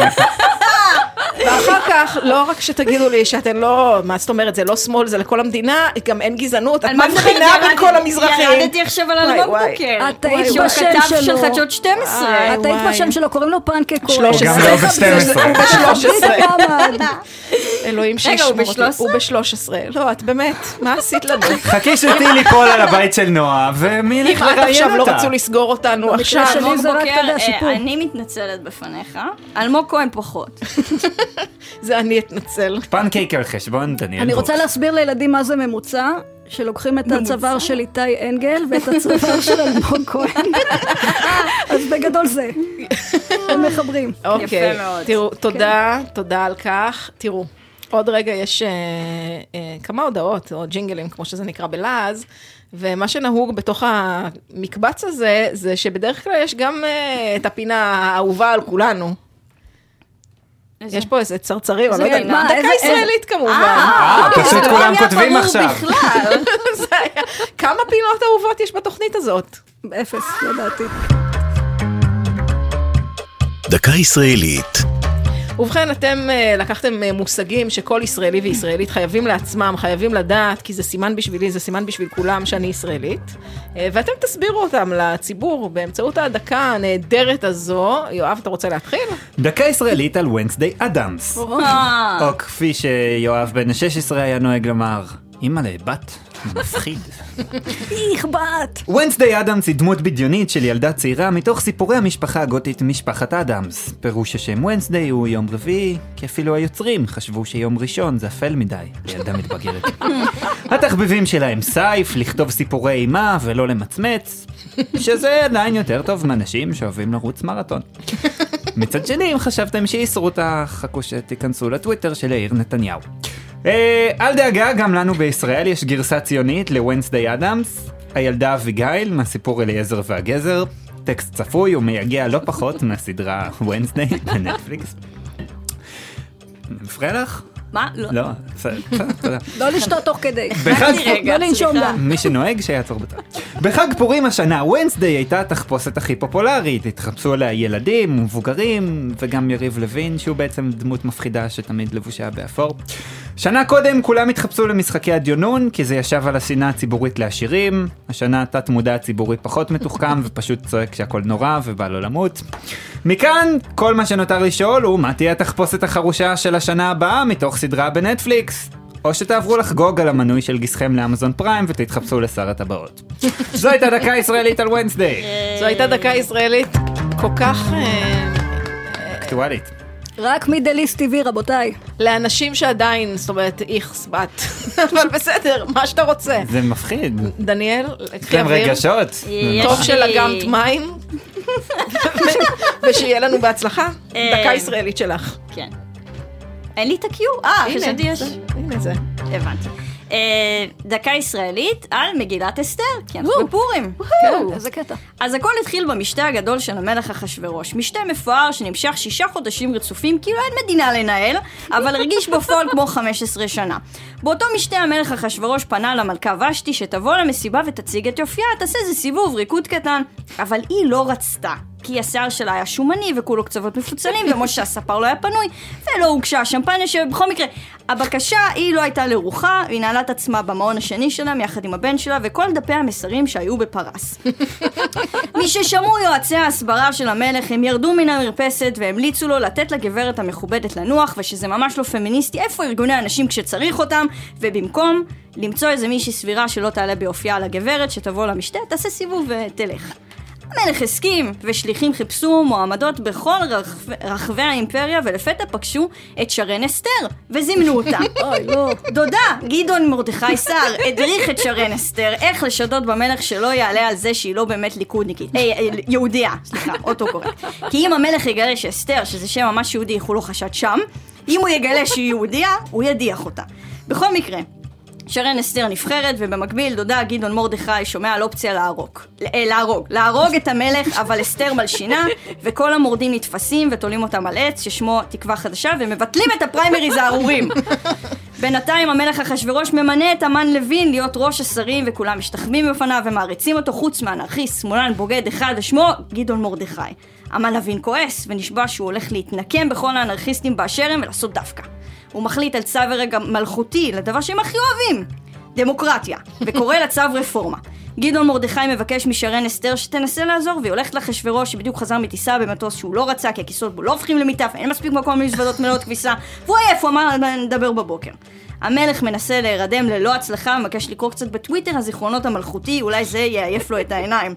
ואחר כך, לא רק שתגידו לי שאתן לא, מה זאת אומרת, זה לא שמאל, זה לכל המדינה, גם אין גזענות, את מבחינה? בין כל המזרחים. ירדתי עכשיו על אלמוג. בוקר. את היית שהוא בשם הכתב של שלו. חדשות 12. וואי, את היית. בשם שלו, קוראים לו פנקק קורן. שלוש גם עשרה. לא ב-12. הוא ב-13. מעמד. אלוהים שישמור הוא אותי. ב-13? הוא ב-13. לא, את באמת, מה עשית לנו? חכי שתהיי ליפול על הבית של נועה, ומי אם ילך עד לראיין עכשיו לא אותה? רצו לסגור אותנו, עכשיו... אה. אני מתנצלת בפניך. אלמוג כהן פחות. [laughs] זה אני אתנצל. פנקייק על חשבון דניאל אני רוצה. להסביר לילדים מה זה ממוצע, שלוקחים את הצוואר של איתי אנגל ואת הצוואר של אלמוג [laughs] כהן. אז בגדול זה. הם מחברים. אוקיי. תראו, תודה, תודה על כך. תראו, עוד רגע יש אה, אה, כמה הודעות, או ג'ינגלים, כמו שזה נקרא בלעז, ומה שנהוג בתוך המקבץ הזה, זה שבדרך כלל יש גם אה, את הפינה האהובה על כולנו. יש פה איזה צרצרים, אני לא יודעת, פינה? דקה ישראלית כמובן. אה, פשוט לא כולם כותבים עכשיו. כמה פינות אהובות יש בתוכנית הזאת? אפס, לדעתי. דקה ישראלית. ובכן, אתם אה, לקחתם אה, מושגים שכל ישראלי וישראלית חייבים לעצמם, חייבים לדעת, כי זה סימן בשבילי, זה סימן בשביל כולם שאני ישראלית, אה, ואתם תסבירו אותם לציבור באמצעות הדקה הנהדרת הזו. יואב, אתה רוצה להתחיל? דקה ישראלית על ונסדי אדמס. אה, או כפי שיואב בן ה-16 היה נוהג לומר, אימא'לה, בת, מפחיד. איך בת. ונסדי אדמס היא דמות בדיונית של ילדה צעירה מתוך סיפורי המשפחה הגותית משפחת אדמס. פירוש השם ונסדי הוא יום רביעי, כי אפילו היוצרים חשבו שיום ראשון זה אפל מדי לילדה מתבגרת. [laughs] התחביבים שלה הם סייף, לכתוב סיפורי אימה ולא למצמץ, שזה עדיין יותר טוב מאנשים שאוהבים לרוץ מרתון. [laughs] מצד שני, אם חשבתם שאיסרו אותה, חכו שתיכנסו לטוויטר של יאיר נתניהו. אה, אל דאגה, גם לנו בישראל יש גרסה ציונית לוונסדיי אדמס, הילדה אביגיל מהסיפור אליעזר והגזר, טקסט צפוי ומייגע לא פחות מהסדרה וונסדיי [laughs] בנטפליקס. מפריע לך? מה? לא. לא. לא לשתות תוך כדי. [laughs] לא לנשום. גם. מי שנוהג שיעצור בצד. בחג פורים השנה, ונסדיי הייתה התחפושת הכי פופולרית. התחפשו עליה ילדים, מבוגרים, וגם יריב לוין, שהוא בעצם דמות מפחידה שתמיד לבושה באפור. שנה קודם כולם התחפשו למשחקי הדיונון, כי זה ישב על השנאה הציבורית לעשירים. השנה התת מודע הציבורי פחות מתוחכם, ופשוט צועק שהכל נורא ובא לו למות. מכאן, כל מה שנותר לשאול הוא, מה תהיה התחפושת החרושה של השנה הבאה מתוך סדרה בנטפליקס? או שתעברו לחגוג על המנוי של גיסכם לאמזון פריים ותתחפשו לשר הטבעות. [laughs] זו הייתה דקה ישראלית על ונסדיי. זו הייתה דקה ישראלית כל כך... אה, אקטואלית. רק מידליסט טבעי, רבותיי. לאנשים שעדיין, זאת אומרת, איכס בת. [laughs] אבל בסדר, מה שאתה רוצה. זה מפחיד. דניאל, קחי להם אוויר. רגשות. טוב שלגמת מים, [laughs] ושיהיה לנו בהצלחה. אה, דקה ישראלית שלך. כן. אין לי את ה-Q? אה, חשבתי יש. הנה זה. הבנתי. אה, דקה ישראלית על מגילת אסתר, כי אנחנו בפורים. כן, איזה קטע. אז הכל התחיל במשתה הגדול של המלך אחשורוש. משתה מפואר שנמשך שישה חודשים רצופים, כאילו אין מדינה לנהל, אבל הרגיש בפועל כמו 15 שנה. באותו משתה המלך אחשורוש פנה למלכה ושתי שתבוא למסיבה ותציג את יופייה, תעשה איזה סיבוב, ריקוד קטן. אבל היא לא רצתה. כי השיער שלה היה שומני וכולו קצוות מפוצלים, ומשה הספר לא היה פנוי, ולא הוגשה השמפניה שבכל מקרה, הבקשה היא לא הייתה לרוחה, היא נעלה את עצמה במעון השני שלהם יחד עם הבן שלה, וכל דפי המסרים שהיו בפרס. [laughs] מששמעו יועצי ההסברה של המלך, הם ירדו מן המרפסת והמליצו לו לתת לגברת המכובדת לנוח, ושזה ממש לא פמיניסטי, איפה ארגוני הנשים כשצריך אותם, ובמקום למצוא איזה מישהי סבירה שלא תעלה ביופייה על הגברת, שתבוא למשתה, תעשה סיבוב ותלך. המלך הסכים, ושליחים חיפשו מועמדות בכל רחב, רחבי האימפריה, ולפתע פגשו את שרן אסתר, וזימנו אותה. [laughs] אוי, לא. דודה, גדעון מרדכי סער, הדריך את שרן אסתר איך לשדות במלך שלא יעלה על זה שהיא לא באמת ליכודניקית. אה, אה, יהודייה, סליחה, אוטו קורקט. כי אם המלך יגלה שאסתר, שזה שם ממש יהודי, הוא לא חשד שם, אם הוא יגלה שהיא יהודייה, הוא ידיח אותה. בכל מקרה, שרן אסתר נבחרת, ובמקביל דודה גדעון מרדכי שומע על אופציה להרוג. אה, להרוג. להרוג את המלך, אבל אסתר מלשינה, וכל המורדים נתפסים ותולים אותם על עץ, ששמו תקווה חדשה, ומבטלים את הפריימריז הארורים. בינתיים המלך אחשורוש ממנה את המן לוין להיות ראש השרים וכולם משתחווים בפניו ומעריצים אותו חוץ מאנרכיסט, שמאלן, בוגד אחד ושמו גדעון מרדכי. המן לוין כועס ונשבע שהוא הולך להתנקם בכל האנרכיסטים באשר הם ולעשות דווקא. הוא מחליט על צו הרג מלכותי לדבר שהם הכי אוהבים, דמוקרטיה, וקורא לצו רפורמה. גדעון מרדכי מבקש משרן אסתר שתנסה לעזור, והיא הולכת לאחשוורוש שבדיוק חזר מטיסה במטוס שהוא לא רצה, כי הכיסאות בו לא הופכים למיטה, ואין מספיק מקום למזוודות מלאות כביסה, והוא עייף, הוא אמר נדבר בבוקר. המלך מנסה להירדם ללא הצלחה, מבקש לקרוא קצת בטוויטר הזיכרונות המלכותי, אולי זה יעייף לו את העיניים.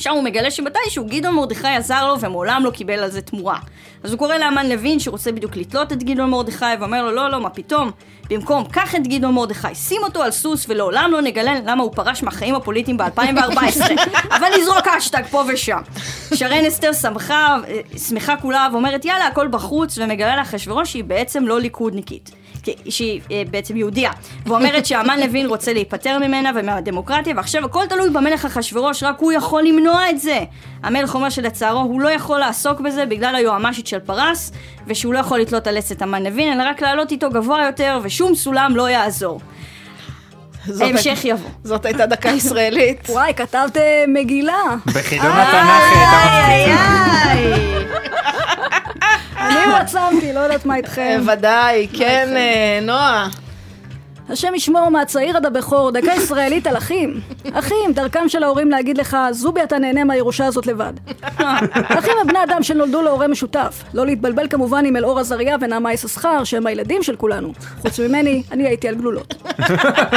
שם הוא מגלה שמתישהו גדעון מרדכי עזר לו ומעולם לא קיבל על זה תמורה. אז הוא קורא לאמן לוין שרוצה בדיוק לתלות את גדעון מרדכי ואומר לו לא לא מה פתאום במקום קח את גדעון מרדכי שים אותו על סוס ולעולם לא נגלה למה הוא פרש מהחיים הפוליטיים ב-2014 [laughs] אבל נזרוק אשטג פה ושם. שרן אסתר שמחה, שמחה כולה ואומרת יאללה הכל בחוץ ומגלה לאחשוורוש שהיא בעצם לא ליכודניקית. שהיא אה, בעצם יהודייה, ואומרת שהמן לוין רוצה להיפטר ממנה ומהדמוקרטיה, ועכשיו הכל תלוי במלך אחשורוש, רק הוא יכול למנוע את זה. המלך אומר שלצערו הוא לא יכול לעסוק בזה בגלל היועמ"שית של פרס, ושהוא לא יכול לתלות על עץ את המן לוין, אלא רק לעלות איתו גבוה יותר, ושום סולם לא יעזור. המשך יבוא. זאת הייתה דקה [laughs] ישראלית. וואי, כתבת אה, מגילה. בחידון התנ"ך הייתה אני עצמתי, לא יודעת מה איתכם. ודאי, כן, אה, נועה. השם ישמור מהצעיר עד הבכור, דקה ישראלית על אחים. אחים, דרכם של ההורים להגיד לך, זובי אתה נהנה מהירושה הזאת לבד. אחים הם בני אדם שנולדו להורה משותף. לא להתבלבל כמובן עם אלאור עזריה ונעמה יששכר, שהם הילדים של כולנו. חוץ ממני, אני הייתי על גלולות.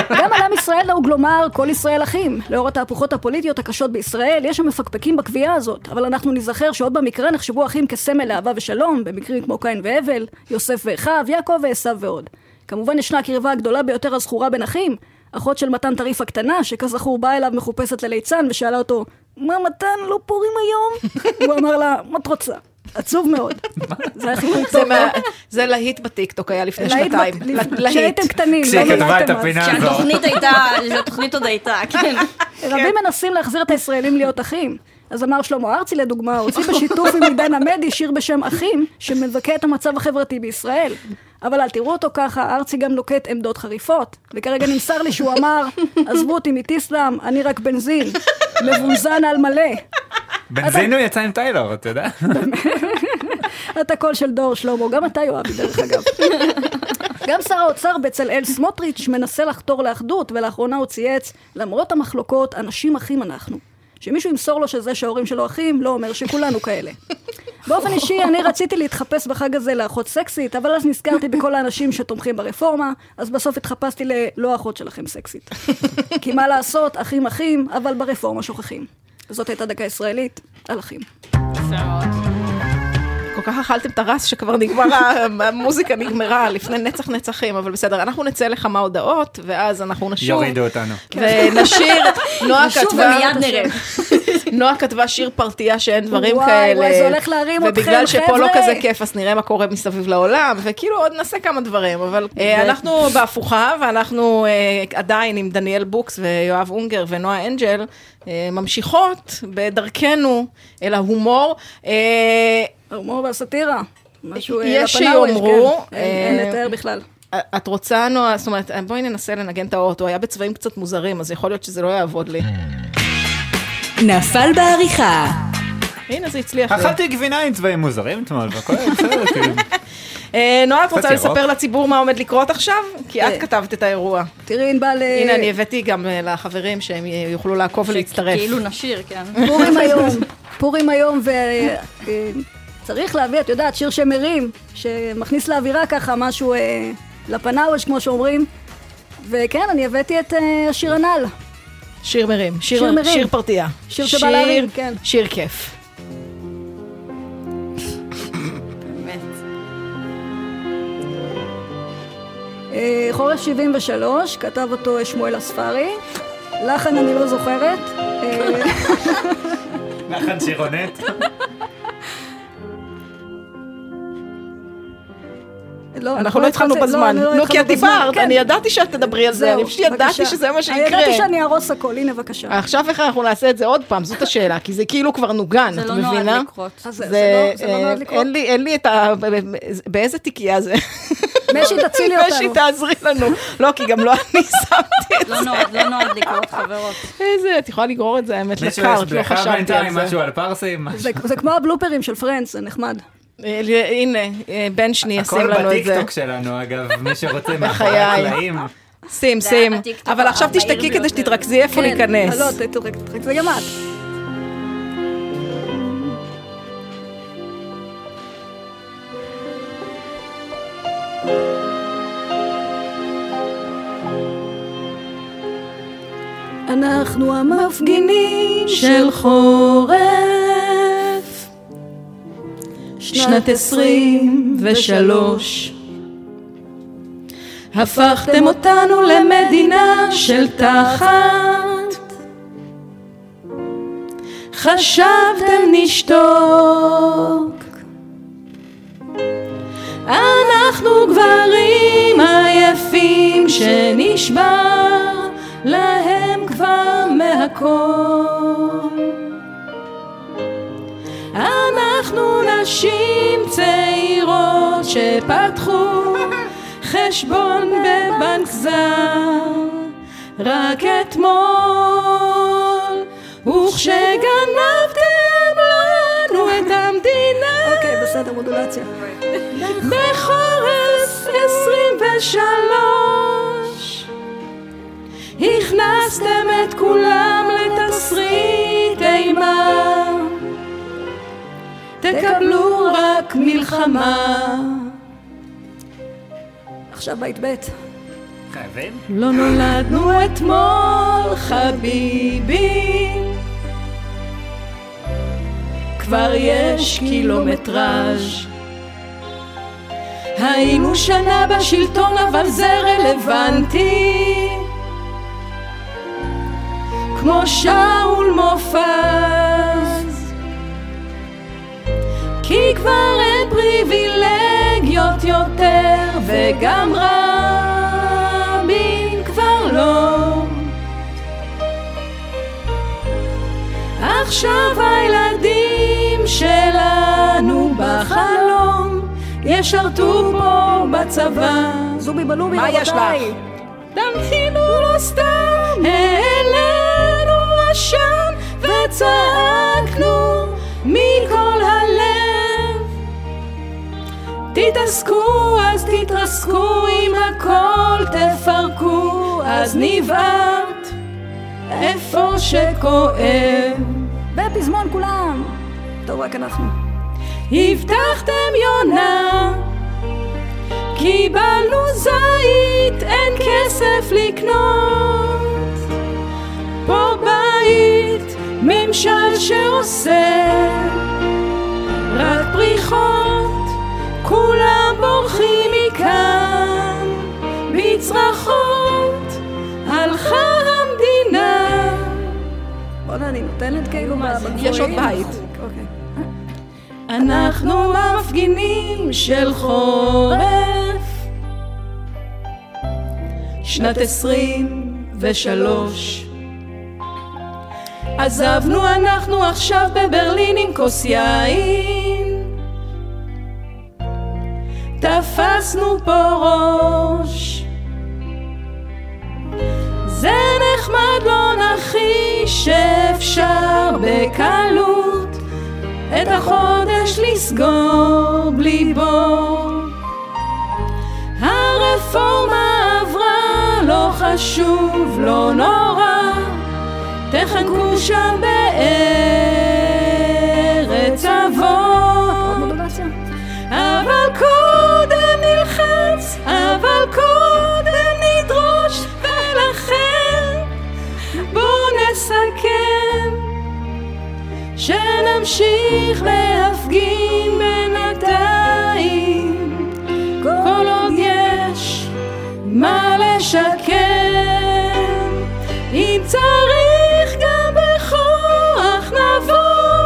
גם על עם ישראל נהוג לומר, כל ישראל אחים. לאור התהפוכות הפוליטיות הקשות בישראל, יש המפקפקים בקביעה הזאת, אבל אנחנו נזכר שעוד במקרה נחשבו אחים כסמל לאהבה ושלום, במקרים כמו קין והבל, יוסף ואחיו, יעקב ועשו ועוד. כמובן ישנה הקרבה הגדולה ביותר הזכורה בין אחים, אחות של מתן טריף הקטנה, שכזכור באה אליו מחופשת לליצן ושאלה אותו, מה מתן, לא פורים היום? [laughs] הוא אמר לה, מה את רוצה? עצוב מאוד. זה הכי טוב. זה להיט בטיקטוק היה לפני שנתיים. כשהייתם קטנים, לא כשהיא כתבה את הפינה הזאת. כשהתוכנית הייתה, [laughs] כשהתוכנית עוד הייתה, כן. רבים מנסים להחזיר את הישראלים להיות אחים. אז אמר שלמה ארצי לדוגמה, הוציא בשיתוף עם עידן עמדי שיר בשם אחים, שמבכה את המצב החברתי בישראל. אבל אל תראו אותו ככה, ארצי גם נוקט עמדות חריפות. וכרגע נמסר לי שהוא אמר, עזבו אותי מטיסלאם, אני רק בנזין, מבונזן על מלא. בנזין הוא יצא עם טיילור, אתה יודע? [laughs] אתה קול של דור, שלמה, גם אתה יואב, דרך אגב. גם שר האוצר בצלאל סמוטריץ' מנסה לחתור לאחדות, ולאחרונה הוא צייץ, למרות המחלוקות, אנשים אחים אנחנו. שמישהו ימסור לו שזה שההורים שלו אחים, לא אומר שכולנו כאלה. באופן אישי, אני רציתי להתחפש בחג הזה לאחות סקסית, אבל אז נזכרתי בכל האנשים שתומכים ברפורמה, אז בסוף התחפשתי ללא אחות שלכם סקסית. כי מה לעשות, אחים אחים, אבל ברפורמה שוכחים. זאת הייתה דקה ישראלית, על אחים. כל כך אכלתם את הרס שכבר נגמר, [laughs] המוזיקה נגמרה לפני נצח נצחים, אבל בסדר, אנחנו נצא לכמה הודעות, ואז אנחנו נשוב. יורידו אותנו. ונשיר, [laughs] נועה נשוב כתבה, ומיד נרד. [laughs] נועה כתבה שיר פרטייה שאין דברים וואי, כאלה. וואי, זה הולך להרים אתכם, ובגלל שפה לא חבר'ה. כזה כיף, אז נראה מה קורה מסביב לעולם, וכאילו עוד נעשה כמה דברים, אבל אה, אנחנו בהפוכה, ואנחנו אה, עדיין עם דניאל בוקס ויואב אונגר ונועה אנג'ל, אה, ממשיכות בדרכנו אל ההומור. אה, ההומור והסאטירה. משהו אה, יש לפנאווי, שיאמרו, כן. אין- אין אה, לתאר בכלל. את רוצה, נועה, זאת אומרת, בואי ננסה לנגן את האוטו, היה בצבעים קצת מוזרים, אז יכול להיות שזה לא יעבוד לי. נפל בעריכה. הנה, זה הצליח לי. אכלתי גבינה עם צבעים מוזרים אתמול, והכל היה בסדר, [laughs] כאילו. אה, נועה, את רוצה. לספר לציבור מה עומד לקרות עכשיו? כי את אה. כתבת את האירוע. תראי, ענבל, אה, הנה, אני הבאתי גם אה, לחברים שהם יוכלו לעקוב ולהצטרף. כאילו נשיר, כן. פורים היום, פורים היום, וצריך להביא, את יודעת, שיר שמרים, שמכניס לאווירה ככה משהו אה, לפנאוש, כמו שאומרים. וכן, אני הבאתי את אה, השיר הנ"ל. שיר מרים. שיר שיר מרים. שיר פרטייה. שיר שבא להרים, כן. שיר כיף. אה, חורף 73, כתב אותו שמואל אספרי. לחן אני לא זוכרת. אה, [laughs] לחן שירונט. לא, אנחנו לא התחלנו התחלתי- בזמן. אני לא נו, כי את דיברת, כן. אני ידעתי שאת תדברי על זה, אני פשוט ידעתי. שזה מה אני שיקרה. ידעתי שאני אהרוס הכל, הנה בבקשה. עכשיו איך אנחנו נעשה את זה עוד פעם, זאת השאלה, כי זה כאילו כבר נוגן, זה את לא נועד מבינה? זה- לא- זה לא אה, נועד לקרות. אין לי, את ה... באיזה תיקייה זה? משי תצילי [laughs] אותנו. משי תעזרי לנו. לא, כי גם לא אני שמתי את לא זה. נועד, לא נועד לקרות חברות. איזה, את יכולה לגרור את זה האמת לקארט, לא חשבתי על זה. משהו על פרסים? זה, זה כמו הבלופרים של פרנדס, זה נחמד. אה, הנה, אה, בן שני ישים הכל לנו את זה. בטיקטוק שלנו, אגב, מי שרוצה מאחורי. הקלעים. שים, שים. אבל עכשיו תשתקי כדי. שתתרכזי איפה להיכנס. לא, תתרק, זה גם את. אנחנו המפגינים של חורף שנת עשרים ושלוש. הפכתם אותנו למדינה של תחת. חשבתם נשתוק. אנחנו גברים עייפים שנשבר להם כבר מהכל אנחנו נשים צעירות שפתחו חשבון בבנק זר רק אתמול. וכשגנבתם לנו את המדינה אוקיי, בסדר, מודולציה. בחורף עשרים ושלוש הכנסתם את כולם לתסריט אימה תקבלו רק מלחמה. עכשיו בית בית חייבים? לא נולדנו אתמול חביבי. כבר יש קילומטראז' היינו שנה בשלטון אבל זה רלוונטי. כמו שאול מופז כי כבר אין פריבילגיות יותר וגם רבין כבר לא. עכשיו הילדים שלנו בחלום ישרתו פה בצבא. זובי בלובי מה יש לך? דמיינו לא סתם העלינו עשן וצעקנו מכל תתעסקו אז תתרסקו אם הכל תפרקו אז נבעט איפה שכואב. בפזמון כולם. טוב רק אנחנו. הבטחתם יונה קיבלנו זית, אין כסף לקנות. פה בית, ממשל שעושה רק פריחות, כולם בורחים מכאן. בצרחות הלכה המדינה. בוא'נה, אני נותנת כאילו יש עוד בית. אוקיי. אנחנו מפגינים של חורף שנת עשרים ושלוש עזבנו אנחנו עכשיו בברלין עם כוס יין תפסנו פה ראש זה נחמד לא נחיש שאפשר בקלות את החודש לסגור בלי בור. הרפורמה עברה, לא חשוב, לא נורא, תחנקו שם בארץ שנמשיך להפגין בינתיים. כל עוד יש מה לשקם אם צריך גם בכוח נבוא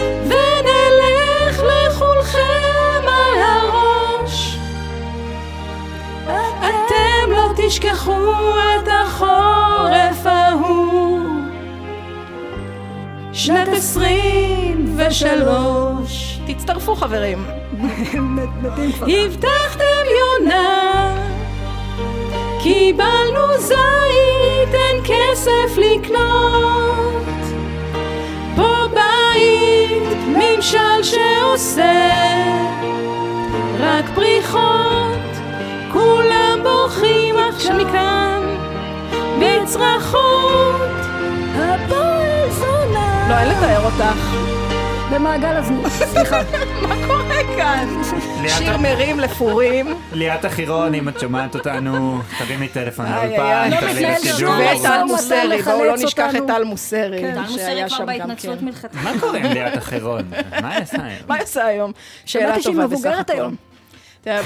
ונלך לכולכם על הראש. אתם לא תשכחו שנת עשרים ושלוש תצטרפו חברים. הבטחתם יונה, קיבלנו זית, אין כסף לקנות. פה בית, ממשל שעושה רק פריחות, כולם בורחים עכשיו מכאן בצרחות. זונה. לא, אין לתאר אותך. במעגל הזנות, סליחה. [laughs] מה קורה כאן? שיר מרים לפורים. ליאת החירון, אם את שומעת אותנו, תרימי טלפון לאולפן. תעלי לשידור. שום ואת משא טל ומתן מוסרי, בואו לא נשכח. את טל מוסרי, טל מוסרי כבר בהתנצלות כן. מלכתחילה. מה קורה עם ליאת החירון? מה היא עושה היום? מה היא עושה היום? שאלה שמעתי שהיא טובה בסך מבוגרת הכל.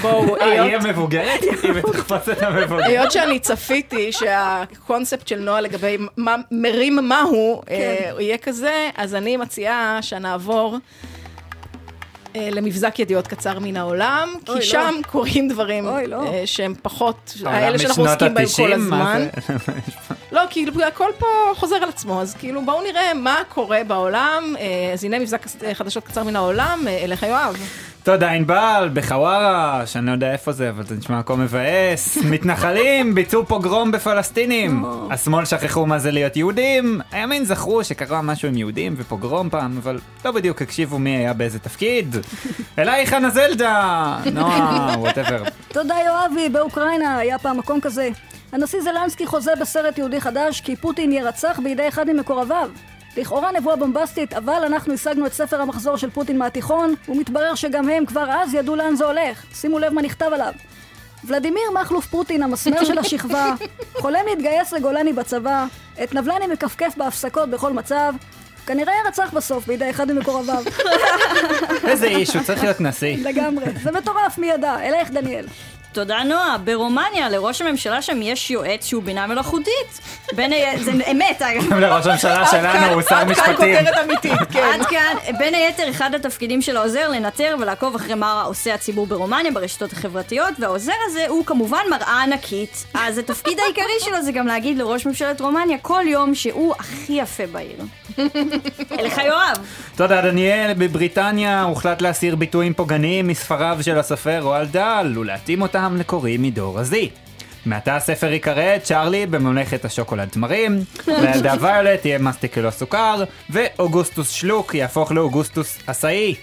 בואו, אה, היא היות- המבוגרת? [laughs] היא בתקופת המבוגרת. היות שאני צפיתי שהקונספט של נועה לגבי מרים מהו כן. אה, יהיה כזה, אז אני מציעה שנעבור אה, למבזק ידיעות קצר מן העולם, כי לא. שם קורים דברים לא. שהם פחות, האלה שאנחנו עוסקים בהם כל ה-90? מה הזמן. [laughs] לא, כאילו הכל פה חוזר על עצמו, אז כאילו בואו נראה מה קורה בעולם. אז הנה מבזק חדשות קצר מן העולם, אליך יואב. תודה ענבל, בחווארה, שאני לא יודע איפה זה, אבל זה נשמע מקום מבאס. מתנחלים ביצעו פוגרום בפלסטינים. השמאל שכחו מה זה להיות יהודים, הימין זכרו שקרה משהו עם יהודים ופוגרום פעם, אבל לא בדיוק הקשיבו מי היה באיזה תפקיד. אלייך חנה זלדה, נועה, whatever. תודה יואבי, באוקראינה היה פעם מקום כזה. הנשיא זלנסקי חוזה בסרט יהודי חדש כי פוטין יירצח בידי אחד ממקורביו. לכאורה נבואה בומבסטית, אבל אנחנו השגנו את ספר המחזור של פוטין מהתיכון, ומתברר שגם הם כבר אז ידעו לאן זה הולך. שימו לב מה נכתב עליו. ולדימיר מכלוף פוטין, המסמר של השכבה, [laughs] חולם להתגייס לגולני בצבא, את נבלני מכפכף בהפסקות בכל מצב, כנראה ירצח בסוף בידי אחד ממקורביו. [laughs] איזה איש, הוא צריך להיות נשיא. לגמרי. זה מטורף, מי ידע? אלייך דניאל. תודה נועה, ברומניה לראש הממשלה שם יש יועץ שהוא בינה מלאכותית. בין היתר, זה אמת אגב. [laughs] לראש הממשלה שלנו הוא שר עד כאן משפטים. כותרת אמיתית, [laughs] כן. עד כאן, בין היתר, אחד התפקידים של העוזר לנטר ולעקוב אחרי מה עושה הציבור ברומניה ברשתות החברתיות, והעוזר הזה הוא כמובן מראה ענקית. אז התפקיד העיקרי שלו זה גם להגיד לראש ממשלת רומניה כל יום שהוא הכי יפה בעיר. [laughs] אליך יואב. תודה דניאל, בבריטניה הוחלט להסיר ביטויים פוגעניים מספריו של הסופר רועל דל ולהתאים אותם לקוראים מדור ה-Z. מעתה הספר ייקרא צ'ארלי בממלכת השוקולד תמרים, [laughs] לילדה ויולט יהיה מסטיק ללא סוכר, ואוגוסטוס שלוק יהפוך לאוגוסטוס עשאי.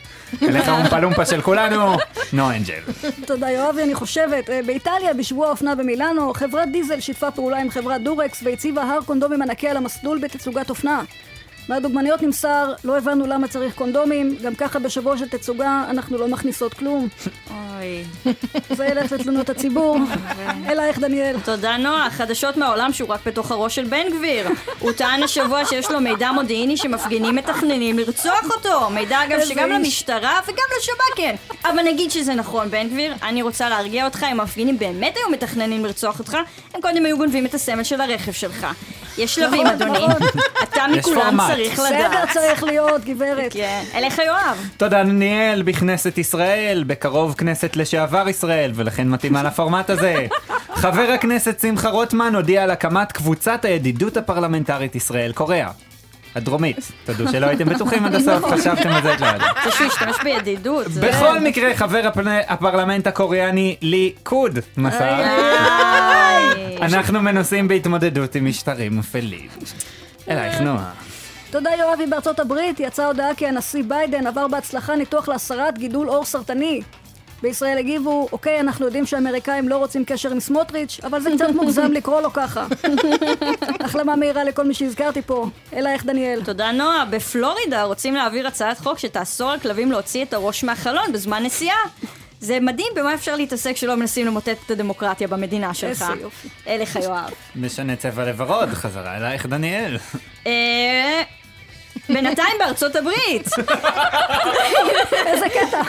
אליך אומפה לומפה של כולנו, נו אנג'ל. תודה יואבי, אני חושבת. אה, באיטליה, בשבוע האופנה במילאנו, חברת דיזל שיתפה פעולה עם חברת דורקס והציבה הר קונדומים ענקי על המסלול בתצוגת אופנה. מהדוגמניות נמסר, לא הבנו למה צריך קונדומים, גם ככה בשבוע של תצוגה אנחנו לא מכניסות כלום. [laughs] אוי. זה ילך לתלונות הציבור. אלייך דניאל. תודה נועה, חדשות מהעולם שהוא רק בתוך הראש של בן גביר. הוא טען השבוע שיש לו מידע מודיעיני שמפגינים מתכננים לרצוח אותו. מידע אגב שגם. למשטרה וגם לשב"כ כן. אבל נגיד שזה נכון, בן גביר, אני רוצה להרגיע אותך, אם המפגינים באמת היו מתכננים לרצוח אותך, הם קודם היו גונבים את הסמל של הרכב שלך. יש שלבים, נכון, אדוני. נכון. [laughs] אתה מכולם. צריך סדר לדעת. צריך להיות, גברת. כן. אליך יואב. תודה דניאל, בכנסת ישראל, בקרוב כנסת לשעבר ישראל, ולכן מתאימה לפורמט הזה. חבר הכנסת שמחה רוטמן הודיע על הקמת קבוצת הידידות הפרלמנטרית ישראל-קוריאה. הדרומית, תודו שלא הייתם בטוחים עד הסוף, [laughs] חשבתם על זה את לא יודעת. זה שהוא השתמש בידידות. בכל מקרה, חבר הפרלמנט הקוריאני ליכוד מסר, איי. אנחנו מנוסים בהתמודדות עם משטרים אפלים. אלייך נועה. תודה יואבי בארצות הברית, יצאה הודעה כי הנשיא ביידן עבר בהצלחה ניתוח להסרת גידול עור סרטני. בישראל הגיבו, אוקיי, אנחנו יודעים שהאמריקאים לא רוצים קשר עם סמוטריץ', אבל זה קצת מוגזם לקרוא לו ככה. החלמה מהירה לכל מי שהזכרתי פה. אלייך דניאל. תודה נועה, בפלורידה רוצים להעביר הצעת חוק שתאסור על כלבים להוציא את הראש מהחלון בזמן נסיעה. זה מדהים במה אפשר להתעסק שלא מנסים למוטט את הדמוקרטיה במדינה שלך. איזה יופי. אליך יואב. משנה צבע לוורוד, חזרה אלייך דניאל. אה, בינתיים בארצות הברית. איזה קטע.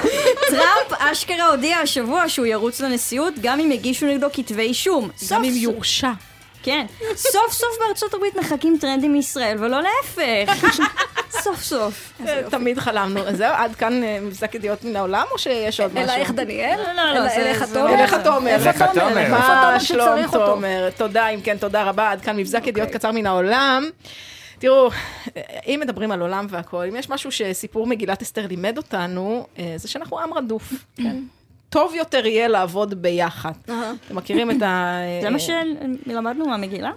טראמפ אשכרה הודיע השבוע שהוא ירוץ לנשיאות גם אם יגישו נגדו כתבי אישום. גם אם יורשע. כן. סוף סוף בארצות הברית מחכים טרנדים מישראל ולא להפך. סוף סוף. תמיד חלמנו. זהו, עד כאן אה, מבזק ידיעות מן העולם, או שיש עוד משהו? אלייך דניאל? לא, לא, לא, אליך תומר? אליך תומר. אליך תומר. מה שלום? תומר? תודה, אם כן, תודה רבה. עד כאן מבזק ידיעות קצר מן העולם. תראו, אם מדברים על עולם והכול, אם יש משהו שסיפור מגילת אסתר לימד אותנו, אה, זה שאנחנו עם רדוף. כן. טוב יותר יהיה לעבוד ביחד. אתם מכירים את ה... זה מה שלמדנו מהמגילה?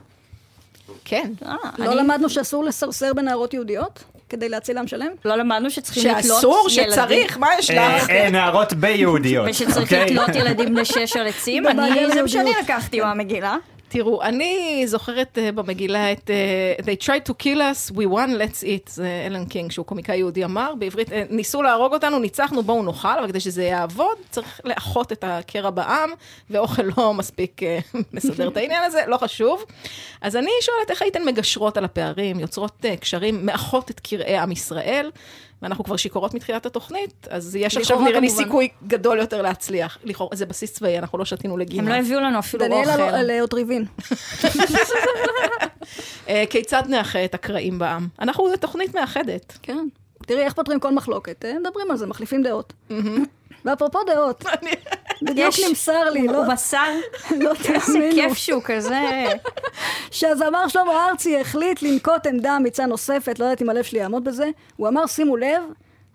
כן. אה, לא למדנו שאסור לסרסר בנערות יהודיות? כדי להציל עם שלם? לא למדנו שצריכים לתלות ילדים. שאסור, שצריך, מה יש אה, לך? אה, נערות ביהודיות. ושצריך אוקיי? לתלות ילדים בני שש על עצים. אני, זה מה שאני. לקחתי מהמגילה. תראו, אני זוכרת אה, במגילה את אה, They tried to kill us, we won, let's eat, זה אלן קינג, שהוא קומיקאי יהודי אמר, בעברית, אה, ניסו להרוג אותנו, ניצחנו, בואו נאכל, אבל כדי שזה יעבוד, צריך לאחות את הקרע בעם, ואוכל לא מספיק [laughs] מסדר את העניין הזה, לא חשוב. אז אני שואלת, איך הייתן מגשרות על הפערים, יוצרות קשרים, מאחות את קרעי עם ישראל? ואנחנו כבר שיכורות מתחילת התוכנית, אז יש עכשיו נראה לי. סיכוי גדול יותר להצליח. לכאורה, זה בסיס צבאי, אנחנו לא שתינו לגימה. הם לא הביאו לנו אפילו דניאלה אוכל. לא- לאוטריבין. [laughs] אה, כיצד נאחה את הקרעים בעם? אנחנו תוכנית מאחדת. כן. תראי איך פותרים כל מחלוקת. אה, מדברים על זה, מחליפים דעות. ואפרופו דעות, בדיוק נמסר לי, לא הוא מסר, לא [laughs] איזה תאמינו, כיף שהוא כזה. שהזמר שלמה ארצי החליט לנקוט עמדה אמיצה נוספת, לא יודעת אם הלב שלי יעמוד בזה, הוא אמר, שימו לב,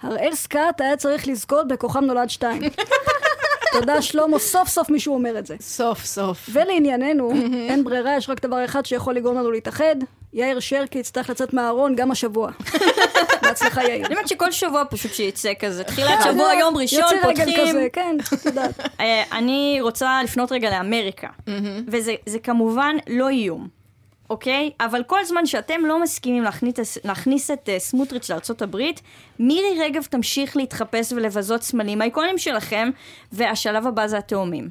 הראל סקאט היה צריך לזכות בכוכב נולד שתיים. [laughs] תודה שלמה, סוף סוף מישהו אומר את זה. סוף סוף. ולענייננו, אין ברירה, יש רק דבר אחד שיכול לגרום לנו להתאחד, יאיר שרקי יצטרך לצאת מהארון גם השבוע. [laughs] בהצלחה יאיר. אני אומרת שכל שבוע פשוט שיצא כזה. [laughs] תחילת שבוע, יום ראשון, יוצא רגל פותחים. כזה, כן, את יודעת. [laughs] אה, אני רוצה לפנות רגע לאמריקה, וזה זה כמובן לא איום, אוקיי? אבל כל זמן שאתם לא מסכימים להכניס, להכניס את אה, סמוטריץ' לארצות הברית, מירי רגב תמשיך להתחפש ולבזות סמלים האיקונים שלכם, והשלב הבא זה התאומים.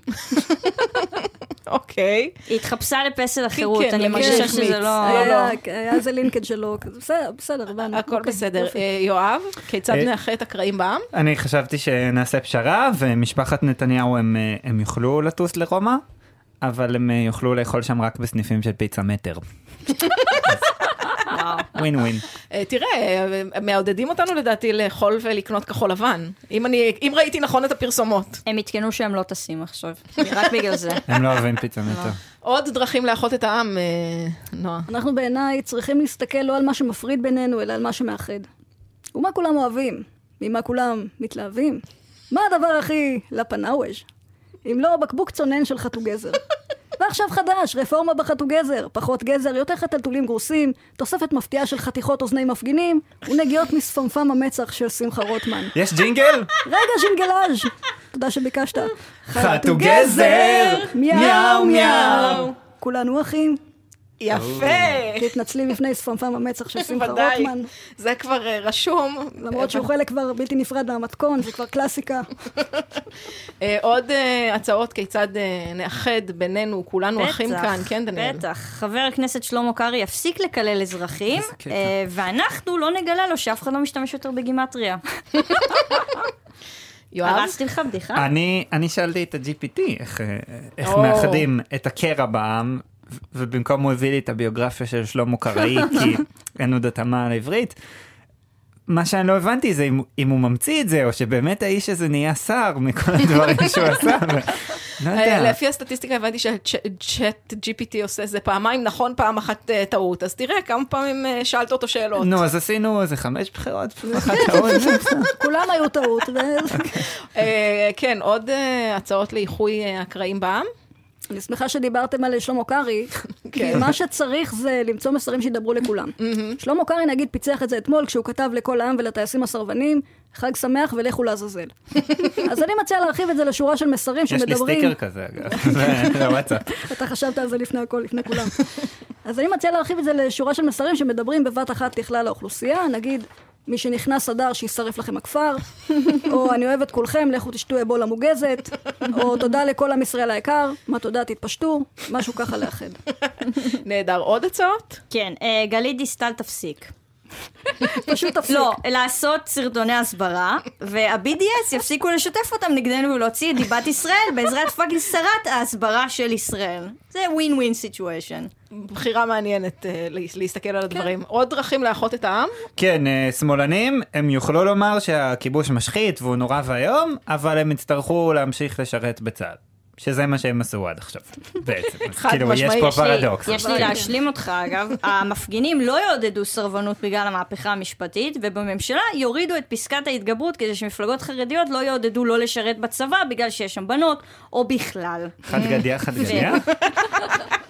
אוקיי. היא התחפשה לפסל החירות, כן, אני מרגישה. שזה לא... היה היה איזה לינקד שלו, בסדר, בסדר, הבנו. הכל אוקיי, בסדר. אה, יואב, כיצד אה, נאחה את הקרעים בעם? אני חשבתי שנעשה פשרה, ומשפחת נתניהו הם, אה, יוכלו לטוס לרומא, אבל הם אה, יוכלו לאכול שם רק בסניפים של פיצה מטר. [laughs] [laughs] ווין ווין. אה, תראה, אה, מעודדים אותנו לדעתי לאכול ולקנות כחול לבן. אם אני, אם ראיתי נכון את הפרסומות. הם עדכנו שהם לא טסים עכשיו, [laughs] רק בגלל זה. הם לא אוהבים פיצה מטר. עוד דרכים לאחות את העם, אה, נועה. אנחנו בעיניי צריכים להסתכל לא על מה שמפריד בינינו, אלא על מה שמאחד. ומה כולם אוהבים? ממה כולם מתלהבים? מה הדבר הכי לפנאווז'? אם לא בקבוק צונן של חתו גזר. [laughs] ועכשיו חדש, רפורמה בחתו גזר, פחות גזר, יותר חתלתולים גרוסים, תוספת מפתיעה של חתיכות אוזני מפגינים, ונגיעות משפמפם המצח של שמחה רוטמן. יש ג'ינגל? רגע, ז'ינגלאז', תודה שביקשת. חתו גזר! מיאו מיאו! כולנו אחים. יפה. תתנצלי בפני שפמפם המצח של שמחה. רוטמן. זה כבר אה, רשום. למרות שהוא חלק כבר בלתי נפרד מהמתכון, זה כבר קלאסיקה. [laughs] אה, עוד אה, הצעות כיצד אה, נאחד בינינו, כולנו אחים כאן, כן, דניאל? בטח. חבר הכנסת שלמה קרעי יפסיק לקלל אזרחים. אה, ואנחנו לא נגלה לו שאף אחד לא משתמש יותר בגימטריה. [laughs] יואב? הרסתי לך בדיחה? אני, אני שאלתי את ה-GPT איך, אה. מאחדים את הקרע בעם, ובמקום הוא הביא לי את הביוגרפיה של שלמה קראי, [laughs] כי אין עוד התאמה לעברית. מה שאני לא הבנתי זה אם, אם הוא ממציא את זה, או שבאמת האיש הזה נהיה שר מכל [laughs] הדברים שהוא עשה. לא אה, יודע. לפי הסטטיסטיקה הבנתי שהצ'אט GPT עושה זה פעמיים נכון, פעם אחת אה, טעות. אז תראה כמה פעמים אה, שאלת אותו שאלות. נו, אז עשינו איזה חמש בחירות, [laughs] אחת טעות. כולם היו טעות. כן, עוד הצעות לאיחוי הקרעים בעם? אני שמחה שדיברתם על שלמה קרעי, [laughs] כי כן. מה שצריך זה למצוא מסרים שידברו לכולם. שלמה קרעי נגיד פיצח את זה אתמול כשהוא כתב לכל העם ולטייסים הסרבנים, חג שמח ולכו לעזאזל. [laughs] אז אני מציעה להרחיב את זה לשורה של מסרים יש לי שמדברים... סטיקר כזה, אגב. [laughs] אתה חשבת על זה לפני הכל, לפני כולם. אז אני מציעה להרחיב את זה לשורה של מסרים שמדברים בבת אחת לכלל האוכלוסייה, נגיד, מי שנכנס אדר שישרף לכם הכפר, או אני אוהב את כולכם, לכו תשתו אבולה מוגזת, או תודה לכל עם ישראל היקר, מה תודה, תתפשטו, משהו ככה לאחד. נהדר. עוד הצעות? כן, אה, גלית דיסטל תפסיק. [laughs] פשוט תפסיק. לא, לעשות סרטוני הסברה, וה-BDS יפסיקו לשתף אותם נגדנו ולהוציא את דיבת ישראל בעזרת fucking שרת ההסברה של ישראל. זה win win situation. בחירה מעניינת אה, לה- להסתכל על הדברים. עוד דרכים לאחות את העם? כן, אה, שמאלנים, הם יוכלו לומר שהכיבוש משחית והוא נורא ואיום, אבל הם יצטרכו להמשיך לשרת בצה"ל. שזה מה שהם עשו עד עכשיו, בעצם. אז כאילו, יש. פה פרדוקס. יש לי להשלים אותך אגב, [laughs] המפגינים לא יעודדו סרבנות בגלל המהפכה המשפטית, ובממשלה יורידו את פסקת ההתגברות כדי שמפלגות חרדיות לא יעודדו לא לשרת בצבא בגלל שיש שם בנות, או בכלל. חד גדיה, חד גדיה. [laughs]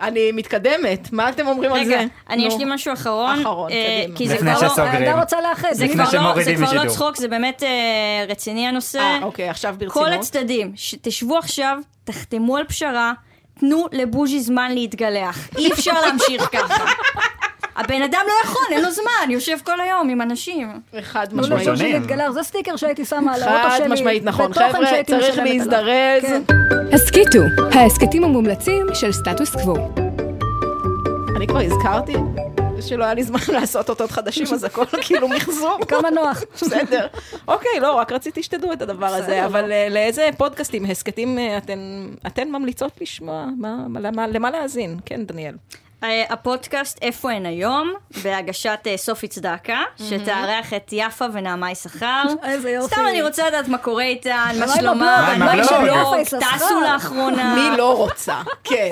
אני מתקדמת, מה אתם אומרים על זה? רגע, אני יש. לי משהו אחרון, אחרון, אה, קדימה. כי זה לפני כבר לא... שסוגרים. הילדה רוצה לאחד. זה כבר, לא, כבר לא. צחוק, זה באמת אה, רציני הנושא. אה, אוקיי, עכשיו כל ברצינות. הצדדים, שתשבו עכשיו, תחתמו על פשרה, תנו לבוז'י זמן להתגלח. אי אפשר להמשיך ככה. הבן אדם לא יכול, אין לו זמן, יושב כל היום עם אנשים. חד תנו משמעית. לבוז'י שונים. להתגלח, זה סטיקר שהייתי שמה על האוטו חד שלי. משמעית, נכון. חבר'ה, צריך. להזדרז. כן. הסכיתו, ההסכתים המומלצים של סטטוס קוו. אני כבר הזכרתי שלא היה לי זמן [laughs] לעשות אותות חדשים, אז הכל [laughs] כאילו מחזור. [laughs] כמה נוח. בסדר. אוקיי, לא, רק רציתי שתדעו את הדבר הזה, אבל אה, לאיזה פודקאסטים, הסכתים אה, אתן- ממליצות לשמוע? מה- מה- למה- למה להאזין? כן, דניאל. אה, הפודקאסט איפה הן היום, בהגשת אה, סופי צדקה, שתארח את יפה ונעמה יששכר. [laughs] איזה יופי. סתם אני רוצה לדעת מה קורה איתן, מה מה עם שלומם, הבלוג? מה? שלא. טסו לאחרונה. מי לא רוצה? כן.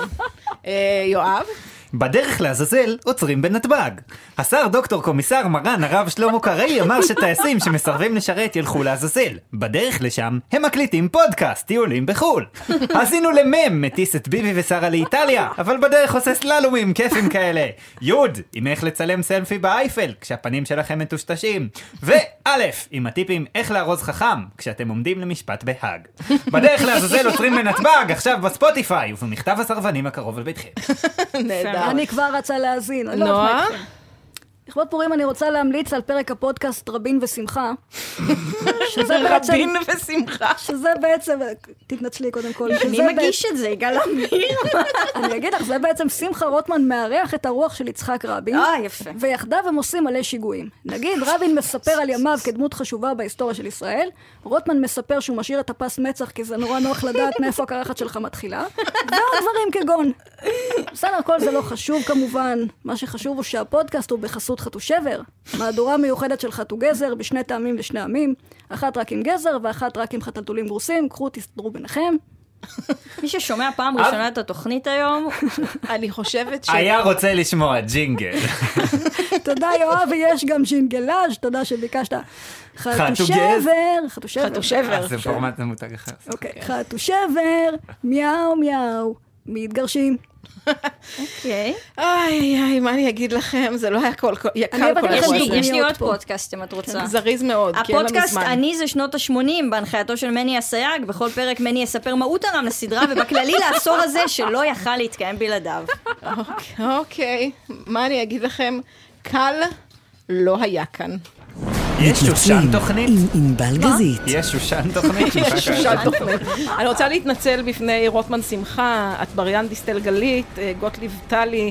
אה, יואב? בדרך לעזאזל עוצרים בנתב"ג. השר דוקטור קומיסר מרן הרב שלמה קרעי אמר שטייסים שמסרבים לשרת ילכו לעזאזל. בדרך לשם הם מקליטים פודקאסט טיולים בחו"ל. עשינו למם מטיס את ביבי ושרה לאיטליה, אבל בדרך עושה סללומים כיפים כאלה. יוד, עם איך לצלם סלפי באייפל כשהפנים שלכם מטושטשים. וא', עם הטיפים איך לארוז חכם כשאתם עומדים למשפט בהאג. בדרך לעזאזל עוצרים בנתב"ג, עכשיו בספוטיפיי ובמכתב הסרבנים הקרוב על ביתכם. [laughs] נהדר. אני כבר רצה להאזין. לא נועה? לכבוד פורים אני רוצה להמליץ על פרק הפודקאסט רבין ושמחה. [laughs] שזה בעצם... רבין ושמחה. שזה בעצם... תתנצלי קודם כל. מי שזה מגיש את זה? יגאל עמיר? [laughs] אני אגיד לך, זה בעצם שמחה רוטמן מארח את הרוח של יצחק רבין. אה, יפה. ויחדיו הם עושים מלא שיגועים. נגיד, רבין מספר על ימיו כדמות חשובה בהיסטוריה של ישראל, רוטמן מספר שהוא משאיר את הפס מצח כי זה נורא נוח לדעת מאיפה הקרחת שלך מתחילה, ועוד דברים כגון. בסדר, כל זה לא חשוב כמובן, מה שחשוב הוא שהפודקאסט הוא בחסות חתו שבר, מהדורה מיוחדת של חתו גזר בשני טעמים לשני עמים, אחת רק עם גזר ואחת רק עם חתלתולים גרוסים, קחו תסתדרו ביניכם. מי ששומע פעם ראשונה את התוכנית היום, אני חושבת ש... היה רוצה לשמוע ג'ינגל. תודה יואב, ויש גם ג'ינגלאז', תודה שביקשת. חתו חתו שבר, חתו שבר. חתו שבר. אה, זה פורמט מותג אחר. אוקיי, חתו שבר, מיהו מיהו, מתגרשים. אוקיי. איי, איי, מה אני אגיד לכם? זה לא היה כל כל... אני קל הבאתי כל לכם יש לי- עוד. פודקאסט אם את רוצה. זריז מאוד, כי אין לנו הפודקאסט זמן. אני זה שנות ה-80 בהנחייתו של מני אסייג, בכל פרק מני יספר מה הוא תרם לסדרה, ובכללי לעשור הזה שלא יכל להתקיים בלעדיו. אוקיי, אוקיי, מה אני אגיד לכם? קל לא היה כאן. יש שושן תוכנית? עם ענבל גזית. יש שושן תוכנית? [laughs] יש שושן תוכנית. אני רוצה להתנצל בפני רוטמן שמחה, אטבריאן דיסטל גלית, אה, גוטליב טלי,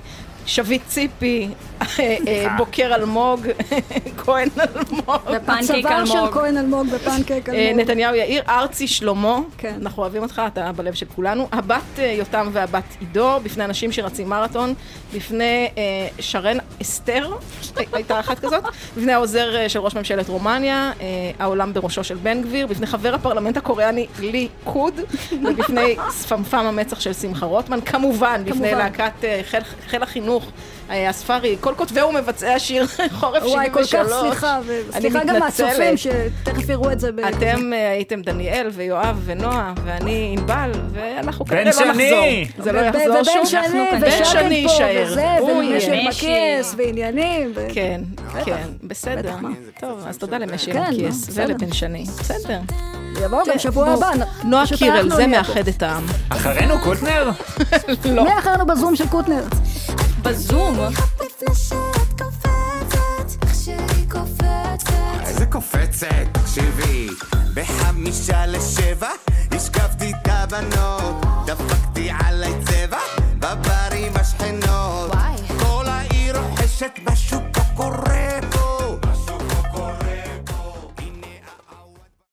שביט ציפי, אה, אה, בוקר אלמוג, [laughs] כהן אלמוג. ופנקייק הצוואר של אלמוג. כהן אלמוג ופנקייק אה, אלמוג. נתניהו יאיר, ארצי שלמה, כן. אנחנו אוהבים אותך, אתה בלב של כולנו. הבת אה, יותם והבת עידו, בפני אנשים שרצים מרתון, בפני אה, שרן אסתר, הי- הייתה אחת כזאת, בפני העוזר אה, של ראש ממשלת רומניה, אה, העולם בראשו של בן גביר, בפני חבר הפרלמנט הקוריאני לי קוד, ובפני [laughs] ספמפם המצח של שמחה רוטמן, כמובן, בפני. להקת אה, חיל החינוך. אה, הספארי, כל כותבי ומבצעי השיר [laughs] חורף 73. וואי, כל כך סליחה, אני וסליחה גם. מהצופים שתכף יראו את זה. אתם אה, הייתם דניאל ויואב ונועה, ואני ענבל, ואנחנו כנראה בן לא נחזור. שני! זה לא יחזור ובן שוב. בן ושרן שני פה, יישאר. וזה, הוא ומשי יהיה. מקייס, ועניינים. כן, כן, בסדר. טוב, אז תודה למשי כן, בסדר. ולבן שני. בסדר. יבואו גם שבוע הבא. נועה קירל, זה מאחד את העם. אחרינו קוטנר? [laughs] לא. מי אחרינו בזום של קוטנר? בזום? איזה קופצת, תקשיבי. בחמישה לשבע, השקפתי את הבנות, דפקתי עליי צבע, בברים השכנות. כל העיר רוחשת בשוק הקורא.